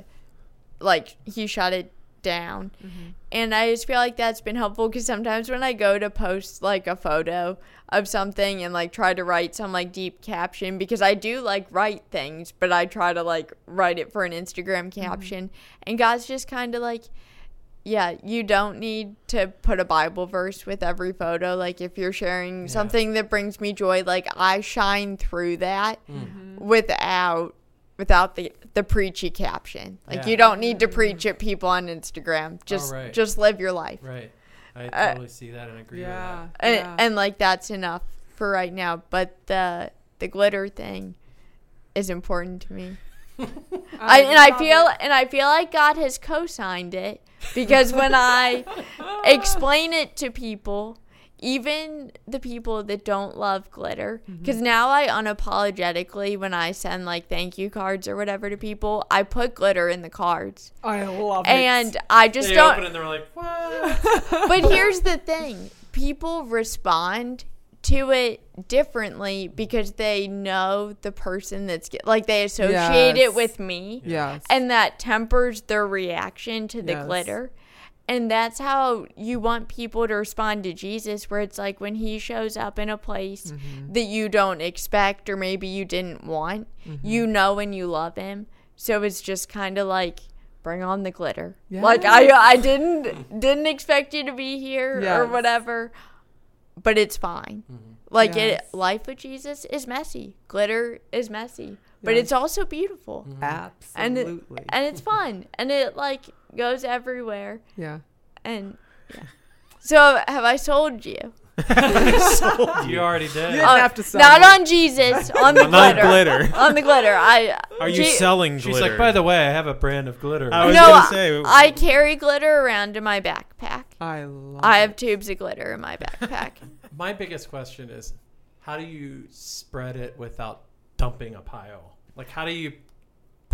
like he shut it down. Mm-hmm. And I just feel like that's been helpful because sometimes when I go to post like a photo of something and like try to write some like deep caption because I do like write things, but I try to like write it for an Instagram mm-hmm. caption. And God's just kind of like, yeah, you don't need to put a Bible verse with every photo. Like if you're sharing something that brings me joy, like I shine through that without without the the preachy caption. Like Yeah. you don't need to preach at people on Instagram. Just right. just live your life. right. I Uh, totally see that and agree Yeah. with And, yeah. and like that's enough for right now. But the the glitter thing is important to me. I, and I feel it. and I feel like God has co-signed it because when I (laughs) explain it to people, even the people that don't love glitter, Mm-hmm. because now I unapologetically when I send like thank you cards or whatever to people, I put glitter in the cards, I love it. and I just They don't open it and they're like, what? (laughs) but here's the thing people respond to it differently because they know the person that's like they associate Yes. it with me Yes. and that tempers their reaction to the Yes. glitter. And that's how you want people to respond to Jesus, where it's like when he shows up in a place Mm-hmm. that you don't expect or maybe you didn't want, Mm-hmm. you know and you love him. So it's just kind of like bring on the glitter. Like I I didn't didn't expect you to be here or whatever, but it's fine. Mm-hmm. Like Yes. it, life with Jesus is messy. Glitter is messy, but Yes. it's also beautiful mm-hmm. and it, Absolutely. and it's fun and it like goes everywhere yeah. and yeah. So have I sold you? You already did. You uh, didn't have to sell Not me. on Jesus, (laughs) on the Not glitter. glitter. (laughs) On the glitter. I Are you Je- selling She's glitter? like, by the way, I have a brand of glitter. I was No, gonna say. I carry glitter around in my backpack. I love I it. have tubes of glitter in my backpack. (laughs) My biggest question is, how do you spread it without dumping a pile? Like, how do you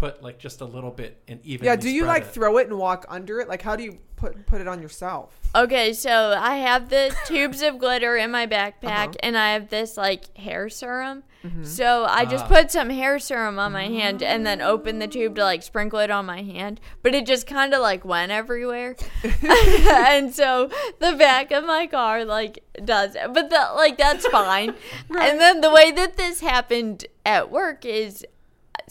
put like just a little bit and even? Yeah, do you like throw it and walk under it? Like how do you put put it on yourself? Okay, so I have the (laughs) tubes of glitter in my backpack, Uh-huh. and I have this like hair serum. Mm-hmm. So I just Ah. put some hair serum on my hand and then open the tube to like sprinkle it on my hand. But it just kind of like went everywhere, (laughs) and so the back of my car like does it. But the, like that's fine. (laughs) And then the way that this happened at work is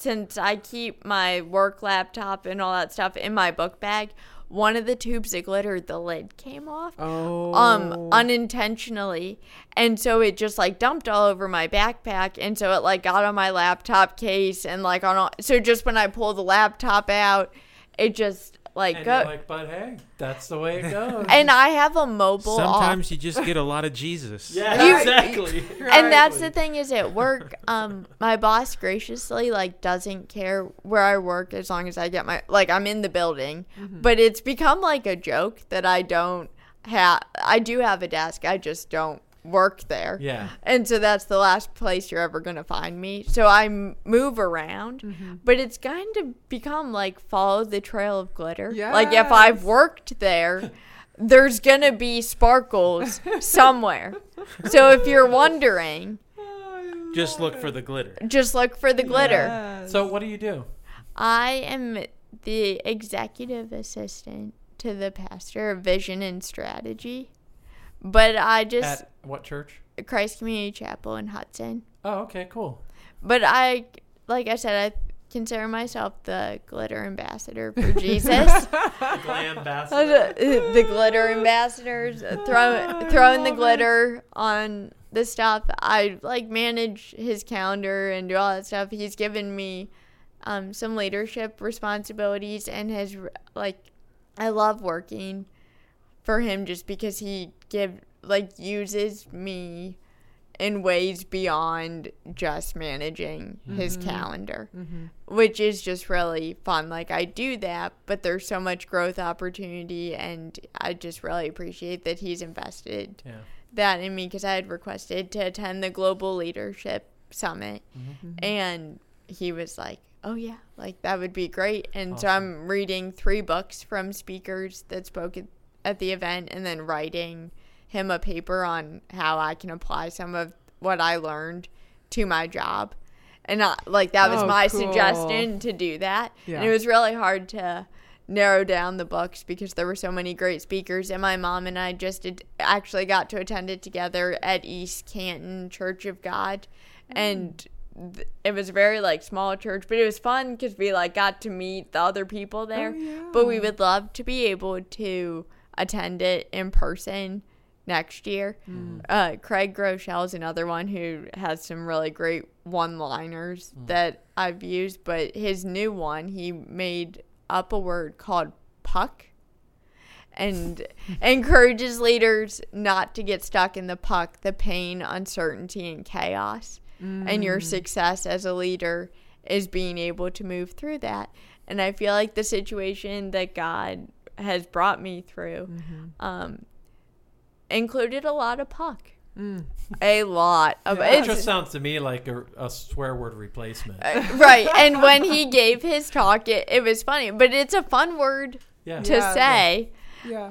since I keep my work laptop and all that stuff in my book bag, one of the tubes of glitter, the lid came off. Oh. Um, unintentionally, and so it just like dumped all over my backpack, and so it like got on my laptop case, and like on all. So just when I pull the laptop out, it just like And go. you're like, but hey, that's the way it goes. (laughs) and I have a mobile. off- Sometimes you just get a lot of Jesus. (laughs) yeah, You- exactly. (laughs) and that's the thing is at work um my boss graciously like doesn't care where i work as long as i get my like i'm in the building but it's become like a joke that i don't have i do have a desk i just don't work there Yeah. and so that's the last place you're ever going to find me so i m- move around mm-hmm. but it's kind of become like follow the trail of glitter like if i've worked there (laughs) there's gonna be sparkles somewhere so if you're wondering Just look for the glitter. just look for the glitter Yes. So what do you do? i am the executive assistant to the pastor of vision and strategy but i just At what church? christ community chapel in hudson Oh, okay, cool. But I, like I said, I consider myself the glitter ambassador for Jesus. (laughs) Glam (laughs) (laughs) the, the glitter ambassadors, uh, throw, throwing the glitter on the stuff. I like manage his calendar and do all that stuff. He's given me um, some leadership responsibilities and has like I love working for him just because he give like uses me in ways beyond just managing his mm-hmm. calendar, mm-hmm. which is just really fun. Like, I do that, but there's so much growth opportunity, and I just really appreciate that he's invested Yeah. that in me because I had requested to attend the Global Leadership Summit, mm-hmm. and he was like, Oh, yeah, like that would be great. And so I'm reading three books from speakers that spoke at, at the event and then writing him a paper on how I can apply some of what I learned to my job. And I, like that was Oh, my cool. suggestion to do that. Yeah. And it was really hard to narrow down the books because there were so many great speakers and my mom and I just did, actually got to attend it together at East Canton Church of God mm. and th- it was a very like small church but it was fun because we like got to meet the other people there oh, but we would love to be able to attend it in person next year mm. uh, craig groeschel is another one who has some really great one liners mm. that i've used but his new one he made up a word called puck and (laughs) encourages leaders not to get stuck in the puck, the pain, uncertainty, and chaos. And your mm. success as a leader is being able to move through that. And I feel like the situation that God has brought me through mm-hmm. um, included a lot of puck. Mm. A lot of It just sounds to me like a, a swear word replacement. Uh, right. And when he gave his talk, it, it was funny, but it's a fun word Yeah. to Yeah. say. Yeah.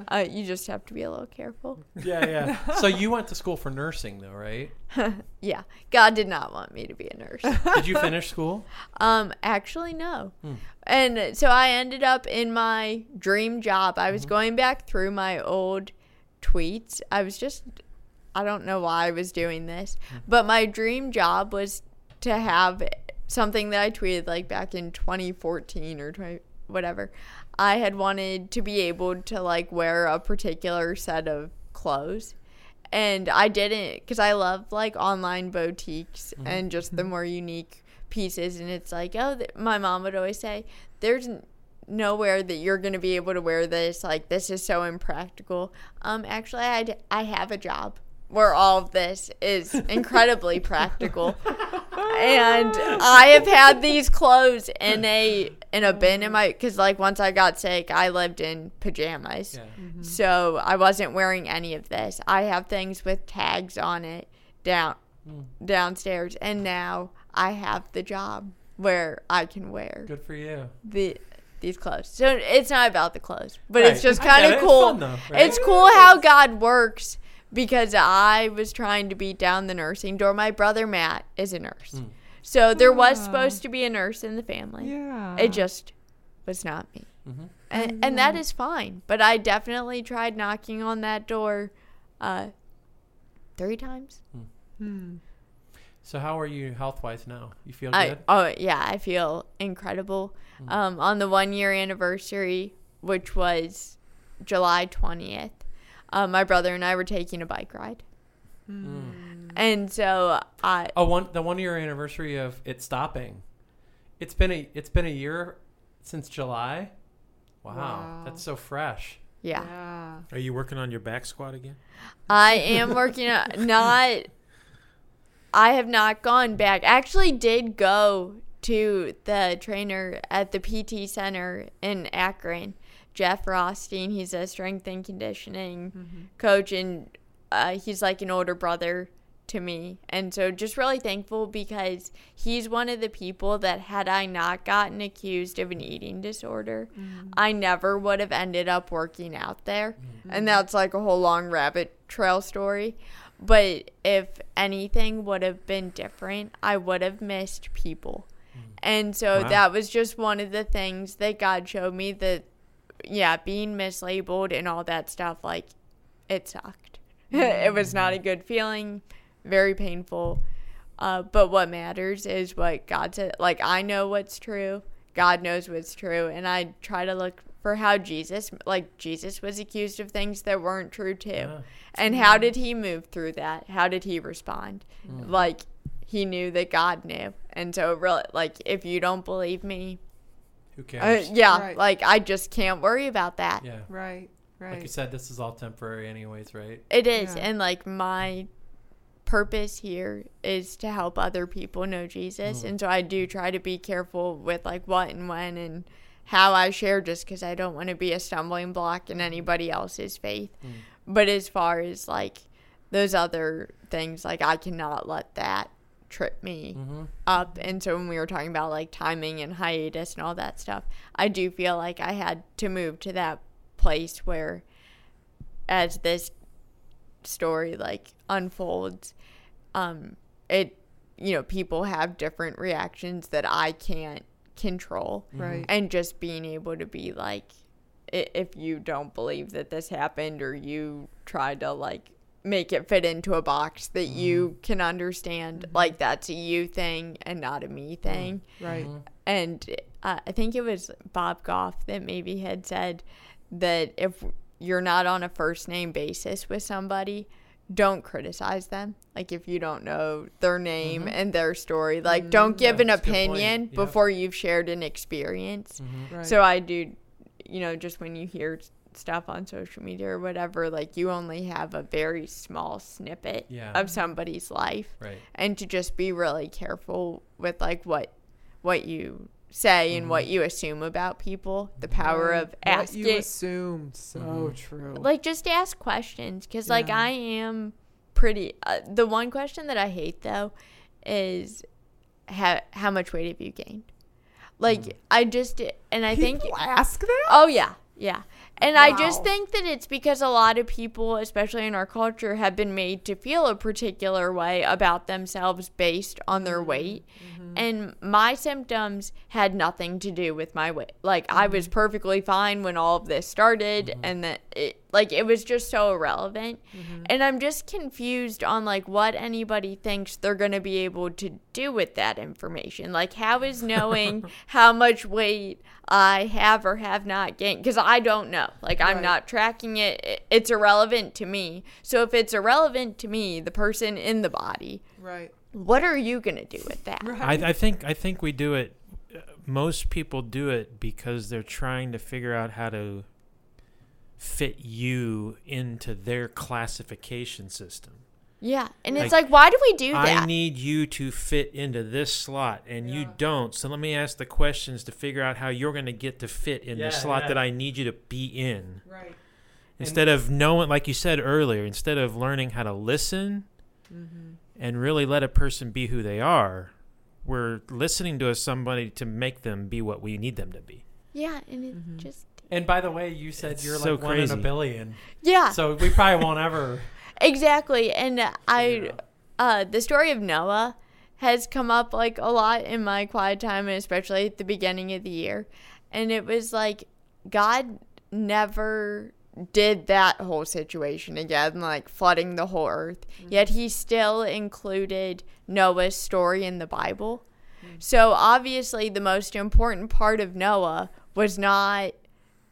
Uh, you just have to be a little careful. (laughs) Yeah, yeah. so you went to school for nursing, though, right? (laughs) Yeah, God did not want me to be a nurse. (laughs) Did you finish school? Um, actually, no. Hmm. And so I ended up in my dream job. I Mm-hmm. was going back through my old tweets. I was just, I don't know why I was doing this, Hmm. but my dream job was to have something that I tweeted like back in 2014 or 20, whatever. I had wanted to be able to like wear a particular set of clothes. And I didn't because I love like online boutiques and just the more unique pieces. And it's like, oh, th- my mom would always say, there's n- nowhere that you're going to be able to wear this. Like, this is so impractical. Um, actually, I, d- I have a job where all of this is (laughs) incredibly practical. (laughs) And I have had these clothes in a in a bin in mm-hmm. my because like once I got sick, I lived in pajamas. Yeah. Mm-hmm. So I wasn't wearing any of this. I have things with tags on it down mm. downstairs and now I have the job where I can wear Good for you. the these clothes. So it's not about the clothes, but Right. it's just kind of it. It's cool. fun, though, right? It's cool how God works because I was trying to beat down the nursing door. My brother Matt is a nurse. Hmm. So there was supposed to be a nurse in the family. Yeah. It just was not me. Mhm. And, and that is fine. But I definitely tried knocking on that door uh, three times. Hmm. So how are you health wise now? You feel I, good? oh, yeah, I feel incredible. Um, on the one year anniversary, which was July 20th, uh, my brother and I were taking a bike ride. And so I, Oh, one the one year anniversary of it stopping. It's been a it's been a year since July. Wow, Wow. that's so fresh. yeah. Yeah. Are you working on your back squat again? I am working on (laughs) not I have not gone back. I Actually did go to the trainer at the PT center in Akron, Jeff Rothstein. He's a strength and conditioning coach and uh, he's like an older brother to me. And so just really thankful because he's one of the people that had I not gotten accused of an eating disorder, mm. I never would have ended up working out there. Mm. And that's like a whole long rabbit trail story. But if anything would have been different, I would have missed people. Mm. And so Wow. that was just one of the things that God showed me that, yeah, being mislabeled and all that stuff, like, it sucked. (laughs) it was not a good feeling, very painful. Uh, but what matters is what God said. Like, I know what's true, God knows what's true. And I try to look for how Jesus, like, Jesus was accused of things that weren't true, too. Yeah. And how did he move through that? How did he respond? Mm. Like he knew that God knew. And so really like if you don't believe me, Who uh, cares? yeah, Right. like I just can't worry about that. yeah. Right. Right. Like you said, this is all temporary, anyways, right? It is. Yeah. And like my purpose here is to help other people know Jesus. And so I do try to be careful with like what and when and how I share just because I don't want to be a stumbling block in anybody else's faith. But as far as like those other things, like I cannot let that trip me Mm-hmm. up. And so when we were talking about like timing and hiatus and all that stuff, I do feel like I had to move to that place where as this story like unfolds, um, it you know, people have different reactions that I can't control. Right. Mm-hmm. And just being able to be like if you don't believe that this happened or you try to like make it fit into a box that mm-hmm. you can understand mm-hmm. like that's a you thing and not a me thing Right. and uh, I think it was Bob Goff that maybe had said that if you're not on a first name basis with somebody, don't criticize them. Like if you don't know their name mm-hmm. and their story, like mm-hmm. don't give Yeah, an that's a good point. opinion Yep. before you've shared an experience. Mm-hmm. Right. So I do, you know, just when you hear stuff on social media or whatever, like you only have a very small snippet Yeah. of somebody's life Right. and to just be really careful with like what what you say and what mm-hmm. you assume about people the power Right. of what asking you assume. So mm-hmm. true. like just ask questions because like i am pretty uh, the one question that i hate though is how, how much weight have you gained like mm. i just and i think People ask that. Oh yeah, yeah. And I just think that it's because a lot of people, especially in our culture, have been made to feel a particular way about themselves based on their mm-hmm. weight. Mm-hmm. And my symptoms had nothing to do with my weight. Like I was mm-hmm. perfectly fine when all of this started mm-hmm. and that it like it was just so irrelevant. And I'm just confused on like what anybody thinks they're going to be able to do with that information. Like how is (laughs) knowing how much weight I have or have not gained cuz I don't know. Like I'm not tracking it. It's irrelevant to me. So if it's irrelevant to me, the person in the body, Right. What are you going to do with that? Right. I, I think I think we do it. uh, Most people do it because they're trying to figure out how to fit you into their classification system. Yeah. And it's Like, like why do we do that? I need you to fit into this slot, and you don't. So let me ask the questions to figure out how you're going to get to fit in Yeah, the slot yeah. that I need you to be in. right. Instead of knowing, like you said earlier, instead of learning how to listen Mm-hmm. And really let a person be who they are, we're listening to somebody to make them be what we need them to be. yeah, and it Mm-hmm. just And by the way, you said It's you're so like one in a billion, yeah. so we probably won't ever. (laughs) Exactly. And I Yeah. uh the story of Noah has come up like a lot in my quiet time and especially at the beginning of the year. And it was like God never did that whole situation again, like flooding the whole earth. Mm-hmm. Yet he still included Noah's story in the Bible. Mm-hmm. So obviously the most important part of Noah was not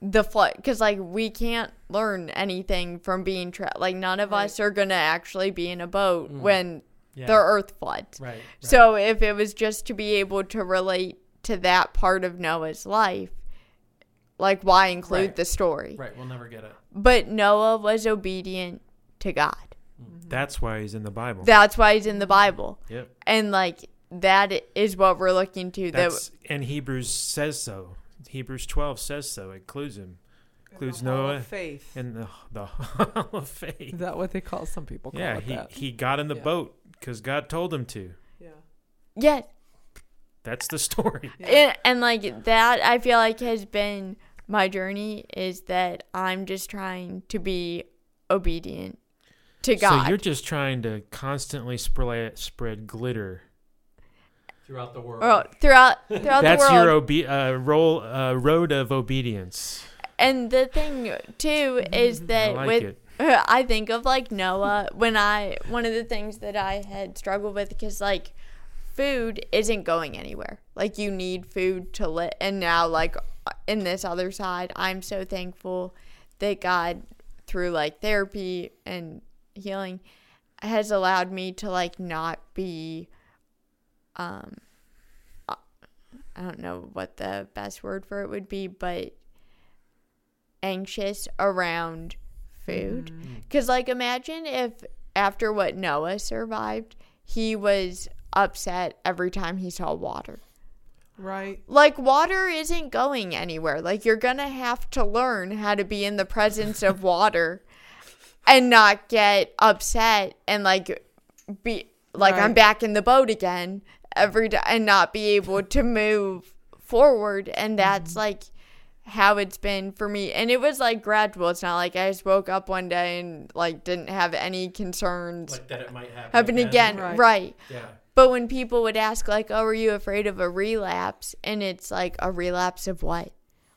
the flood because like we can't learn anything from being trapped like none of us are gonna actually be in a boat mm-hmm. when Yeah. the earth floods Right. right. so if it was just to be able to relate to that part of noah's life like why include Right. the story right, we'll never get it. but noah was obedient to god mm-hmm. That's why he's in the Bible. that's why he's in the bible yep. and like that is what we're looking to that That's and Hebrews says so. Hebrews 12 says so. It includes him. Includes The hall of Noah faith. in the the (laughs) hall of faith. Is that what they call some people call Yeah, it he that? he got in the Yeah. boat because God told him to. Yeah. yes That's the story. and, and like that i feel like has been my journey is that i'm just trying to be obedient to god So you're just trying to constantly spread spread glitter. Throughout the world. Or throughout throughout That's the world That's your obe- uh, role uh, road of obedience. and the thing too is I that like with it. (laughs) I think of like Noah when I one of the things that I had struggled with because like food isn't going anywhere. Like you need food to live, and now like in this other side, I'm so thankful that God through like therapy and healing has allowed me to like not be um uh, I don't know what the best word for it would be, but anxious around food. Because, like, imagine if after what Noah survived, he was upset every time he saw water. Right. Like, water isn't going anywhere. Like, you're going to have to learn how to be in the presence of water and not get upset and, like, be like, I'm back in the boat again every day and not be able to move forward. And that's, mm-hmm. like, how it's been for me. And it was, like, gradual. It's not like I just woke up one day and, like, didn't have any concerns Like that it might happen, happen again. Right. right. Yeah. But when people would ask, like, oh, are you afraid of a relapse? And it's like, a relapse of what?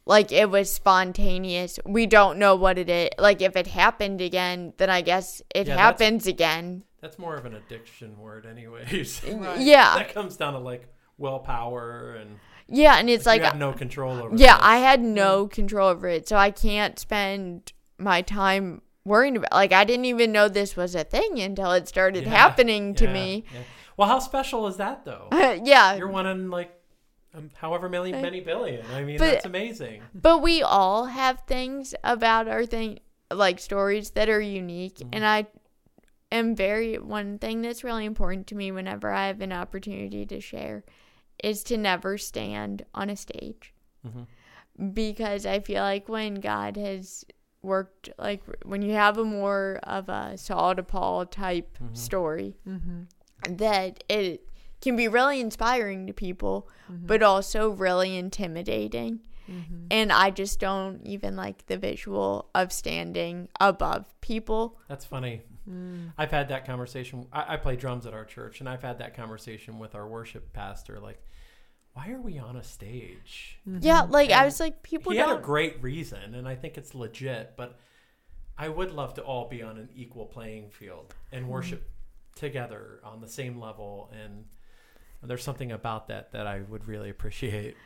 Like, it was spontaneous. We don't know what it is. Like, if it happened again, then I guess it Yeah, that's- happens again. That's more of an addiction word, anyways. (laughs) Right. (laughs) Yeah. that comes down to like willpower and Yeah. And it's like, like, you have no control over. yeah, this. I had no control over it. So I can't spend my time worrying about Like, I didn't even know this was a thing until it started Yeah, happening to yeah, me. yeah. Well, how special is that though? (laughs) yeah. You're one in like um, however many many billion. I mean, But- that's amazing. But we all have things about our thing, like stories that are unique. Mm-hmm. And I am very, one thing that's really important to me whenever I have an opportunity to share is to never stand on a stage. Mm-hmm. Because I feel like when God has worked, like when you have a more of a Saul to Paul type Mm-hmm. story, Mm-hmm. That it can be really inspiring to people, mm-hmm. but also really intimidating mm-hmm. And I just don't even like the visual of standing above people. That's funny. Mm. I've had that conversation. I, I play drums at our church, and I've had that conversation with our worship pastor. Like, why are we on a stage? Mm-hmm. Yeah, like I was like, people he had a great reason, and I think it's legit. But I would love to all be on an equal playing field and worship together on the same level. And there's something about that that I would really appreciate.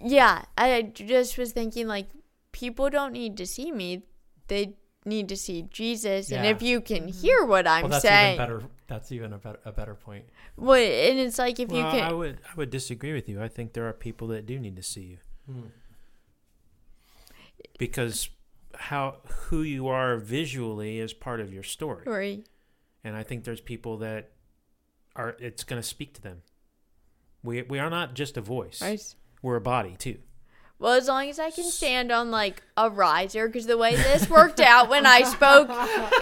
Yeah, I just was thinking like, people don't need to see me; they need to see Jesus. And if you can hear what I'm well, that's saying, even better. That's even a better a better point. well, and it's like if well, you I can, would I would disagree with you. I think there are people that do need to see you Hmm. because how who you are visually is part of your story. Right. And I think there's people that are it's going to speak to them. We we are not just a voice; Right. we're a body too. Well, as long as I can stand on like a riser, because the way this worked out when I spoke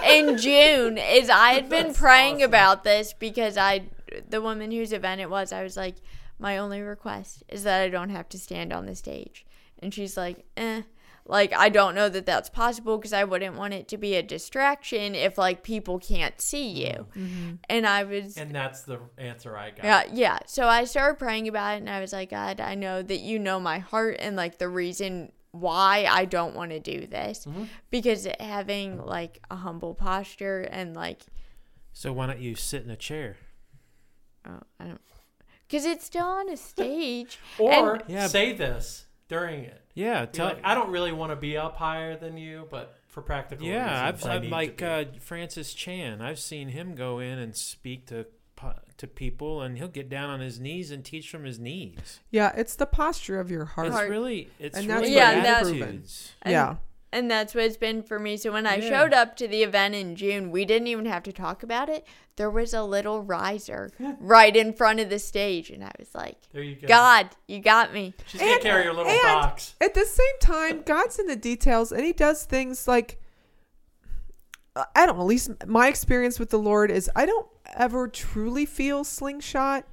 in (laughs) June is I had been praying about this because I, the woman whose event it was, I was like, my only request is that I don't have to stand on the stage. And she's like, eh. Like, I don't know that that's possible because I wouldn't want it to be a distraction if like people can't see mm-hmm. you. Mm-hmm. And I was, And that's the answer I got. yeah, yeah. So I started praying about it and I was like, God, I know that you know my heart and like the reason why I don't want to do this. Mm-hmm. Because having like a humble posture and like, So why don't you sit in a chair? oh, I don't, because it's still on a stage. Or And- Yeah. say this during it. Yeah, tell. like, I don't really want to be up higher than you, but for practical yeah, I've, reasons, I I've need like uh, Francis Chan. I've seen him go in and speak to to people, and he'll get down on his knees and teach from his knees. Yeah, it's the posture of your heart. It's really it's And that's really what Yeah, that's- attitudes. And, yeah. And that's what it's been for me. So when I Yeah. showed up to the event in June, we didn't even have to talk about it. There was a little riser (laughs) right in front of the stage. And I was like, There you go. God, you got me. She's gonna carry your little and- box. At the same time, God's in the details and he does things like I don't know, at least my experience with the Lord is I don't ever truly feel slingshot.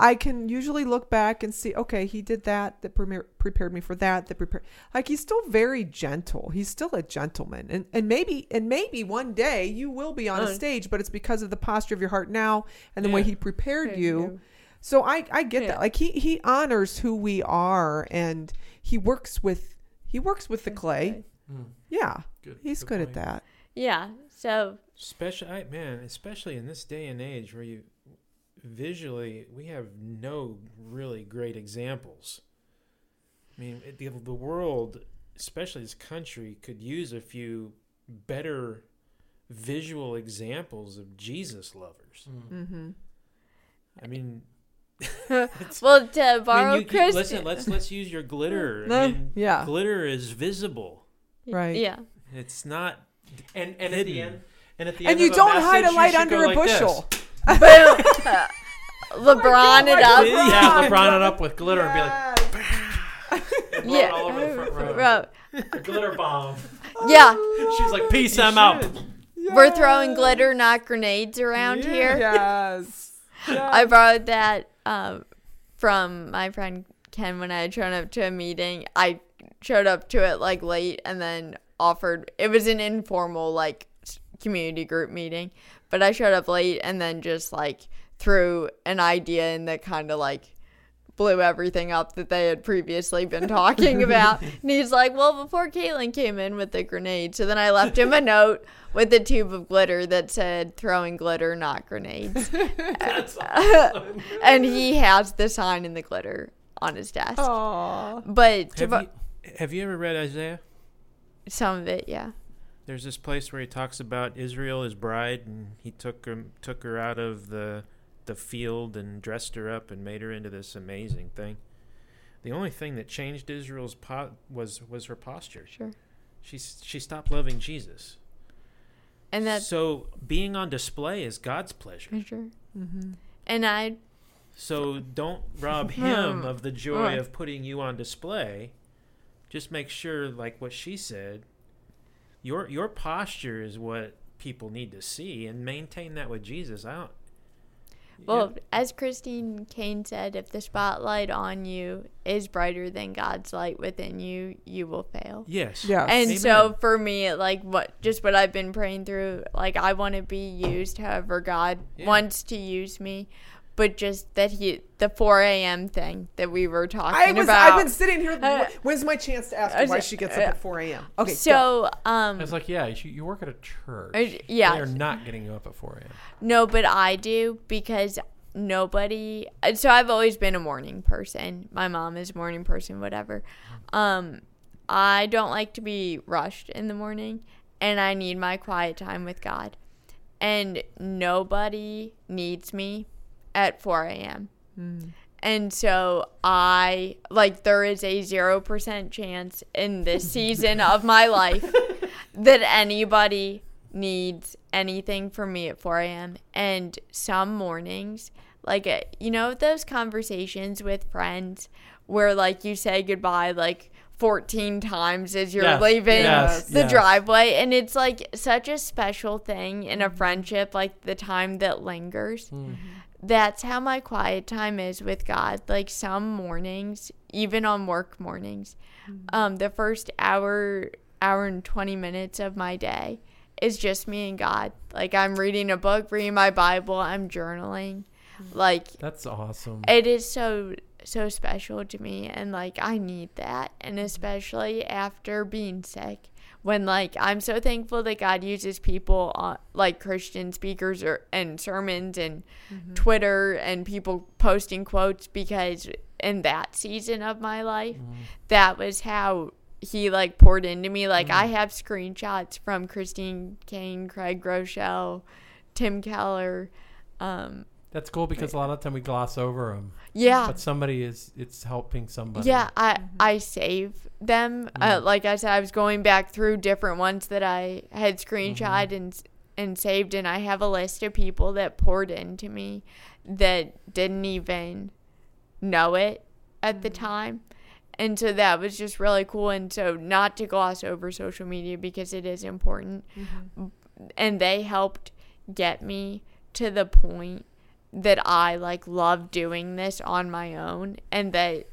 I can usually look back and see, okay, he did that, that premier- prepared me for that, that prepared like he's still very gentle. He's still a gentleman. And and maybe and maybe one day you will be on a Uh. stage, but it's because of the posture of your heart now and the way he prepared Prepared you. you. So I I get Yeah. that. Like he he honors who we are and he works with he works with the clay. Mm, Yeah. good. He's good at that. Yeah. So Especially, I, man, especially in this day and age where you visually we have no really great examples. I mean, it- the, the world, especially this country, could use a few better visual examples of Jesus lovers. Mm. Mm-hmm. I mean, (laughs) well, to I borrow mean, you, you, listen, let's let's use your glitter. No, I mean, yeah. glitter is visible. Right. Yeah. It's not. And and at the end, and at the And end you don't a hide a message, you light under a like bushel. Boom. (laughs) (laughs) LeBron it up. Yeah, LeBron it up with glitter and be like, and Yeah. all over the front row. Bro. A glitter bomb. Yeah. She's like, peace, I'm out. We're throwing glitter, not grenades around here. Yes. (laughs) I borrowed that um, from my friend Ken when I had shown up to a meeting. I showed up to it like late and then offered. It was an informal like community group meeting, but I showed up late and then just like threw an idea in that kind of like blew everything up that they had previously been (laughs) talking about. and he's like, "Well, before Caitlin came in with the grenade, so then I left him a (laughs) note with a tube of glitter that said throwing glitter, not grenades." (laughs) That's awesome. and he has the sign in the glitter on his desk. Aw. But Have bo- you, have you ever read Isaiah? some of it, yeah. There's this place where he talks about Israel, his bride, and he took her took her out of the the field and dressed her up and made her into this amazing thing. The only thing that changed Israel's po- was was her posture. Sure. She she stopped loving Jesus. And that so being on display is God's pleasure. sure. Mm-hmm. And I, So don't rob (laughs) him of the joy Alright. of putting you on display. Just make sure, like what she said, your your posture is what people need to see, and maintain that with Jesus. I don't. Well, as Christine Caine said, if the spotlight on you is brighter than God's light within you, you will fail. Yes. Yeah. And Amen. so for me, like what just what I've been praying through, like I want to be used however God Yeah. wants to use me, but just that he the 4 a.m. thing that we were talking I was. about. I've been sitting here. (laughs) Uh, when's my chance to ask uh, her why she gets up uh, at 4 a.m.? Okay. go. so um It's like, yeah, you, you work at a church. Uh, yeah. They're not getting you up at 4 a.m. No, but I do because nobody. uh, So I've always been a morning person. My mom is a morning person, whatever. Um, I don't like to be rushed in the morning, and I need my quiet time with God. And nobody needs me at 4 a.m. Hmm. And so I like there is a 0% chance in this season of my life (laughs) that anybody needs anything from me at 4 a.m. And some mornings, like, uh, you know, those conversations with friends where, like, you say goodbye, like, 14 times as you're Yes, leaving yes, the yes. driveway. And it's, like, such a special thing in a friendship, like, the time that lingers hmm. mm-hmm. That's how my quiet time is with God. Like some mornings, even on work mornings, mm-hmm. um, the first hour, hour and 20 minutes of my day is just me and God. Like I'm reading a book, reading my Bible, I'm journaling. Mm-hmm. Like That's awesome. it is so so special to me and like I need that and mm-hmm. especially after being sick when like I'm so thankful that God uses people uh, like Christian speakers or and sermons and Twitter and people posting quotes because in that season of my life that was how he like poured into me. Like I have screenshots from Christine Caine, Craig Groeschel, Tim Keller um That's cool because a lot of the time we gloss over them. yeah But somebody is, it's helping somebody. Yeah, I mm-hmm. I save them. Uh, mm-hmm. like I said, I was going back through different ones that I had screenshot mm-hmm. and s- and saved, and I have a list of people that poured into me that didn't even know it at the time. And so that was just really cool. And so, not to gloss over social media because it is important. And they helped get me to the point that I like love doing this on my own and that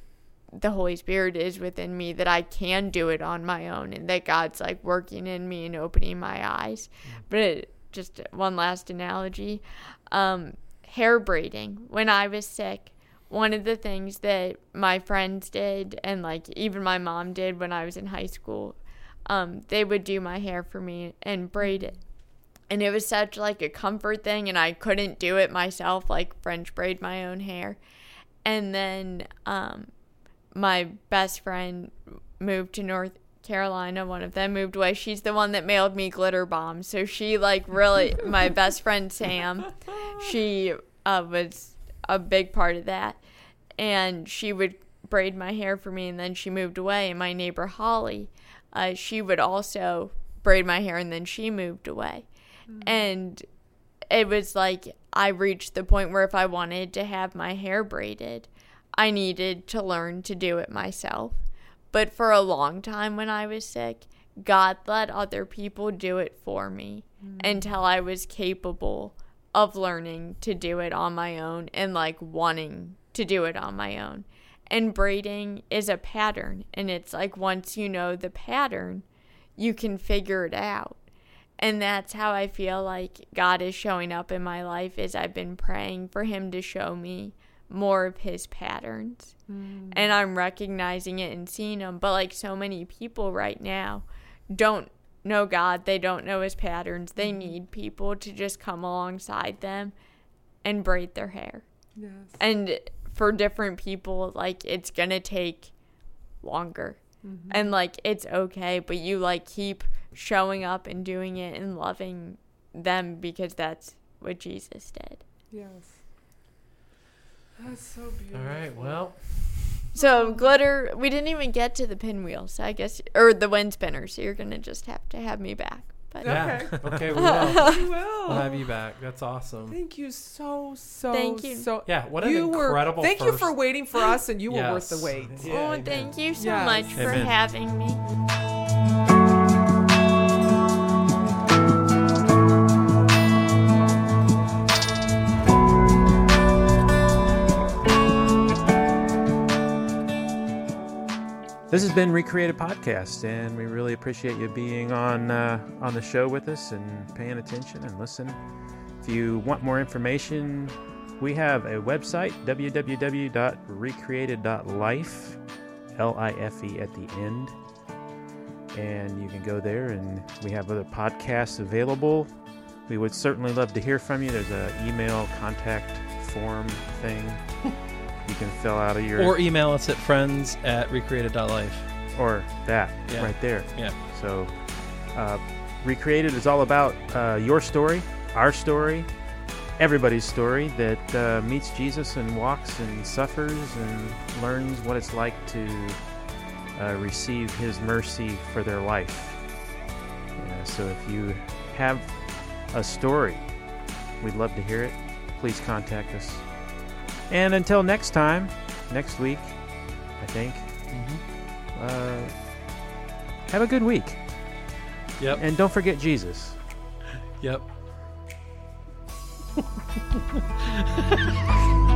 the Holy Spirit is within me that I can do it on my own and that God's like working in me and opening my eyes. But it, just one last analogy um, hair braiding. When I was sick, one of the things that my friends did and like even my mom did when I was in high school, um, they would do my hair for me and braid it and it was such like a comfort thing and i couldn't do it myself like french braid my own hair. And then um, my best friend moved to north carolina one of them moved away. She's the one that mailed me glitter bombs. So she like really my (laughs) best friend sam she uh, was a big part of that. And she would braid my hair for me and then she moved away. And my neighbor holly uh, she would also braid my hair and then she moved away Mm-hmm. and it was like I reached the point where if I wanted to have my hair braided, I needed to learn to do it myself. But for a long time when I was sick, God let other people do it for me mm-hmm. until I was capable of learning to do it on my own and like wanting to do it on my own. And braiding is a pattern, and it's like once you know the pattern, you can figure it out and that's how i feel like god is showing up in my life is i've been praying for him to show me more of his patterns. Mm. And i'm recognizing it and seeing them but like so many people right now don't know god. They don't know his patterns. They mm-hmm. need people to just come alongside them and braid their hair. Yes. and for different people like it's gonna take longer Mm-hmm. and like it's okay but you like keep showing up and doing it and loving them because that's what jesus did Yes. That's so beautiful. All right. Well, so glitter we didn't even get to the pinwheel so i guess or the wind spinner so you're gonna just have to have me back but yeah. Okay. (laughs) Okay. we (laughs) will. We will. We'll have you back. That's awesome. Thank you so so Thank you. so. Yeah. What an you incredible. were. Thank you for waiting for us, and you were worth the wait. Yeah, oh amen. thank you so Yes. much for having me This has been Recreated Podcast, and we really appreciate you being on uh, on the show with us and paying attention and listen. If you want more information, we have a website www.recreated.life, L-I-F-E at the end, and you can go there. And we have other podcasts available. We would certainly love to hear from you. There's a email contact form thing (laughs) you can fill out of your Or email us at friends at recreated.life. or that Yeah. right there. Yeah. So, uh, Recreated is all about uh, your story, our story, everybody's story that uh, meets Jesus and walks and suffers and learns what it's like to uh, receive His mercy for their life. Uh, so, if you have a story, we'd love to hear it. Please contact us. And until next time, next week, I think. Uh, have a good week. Yep. And don't forget Jesus. Yep. (laughs)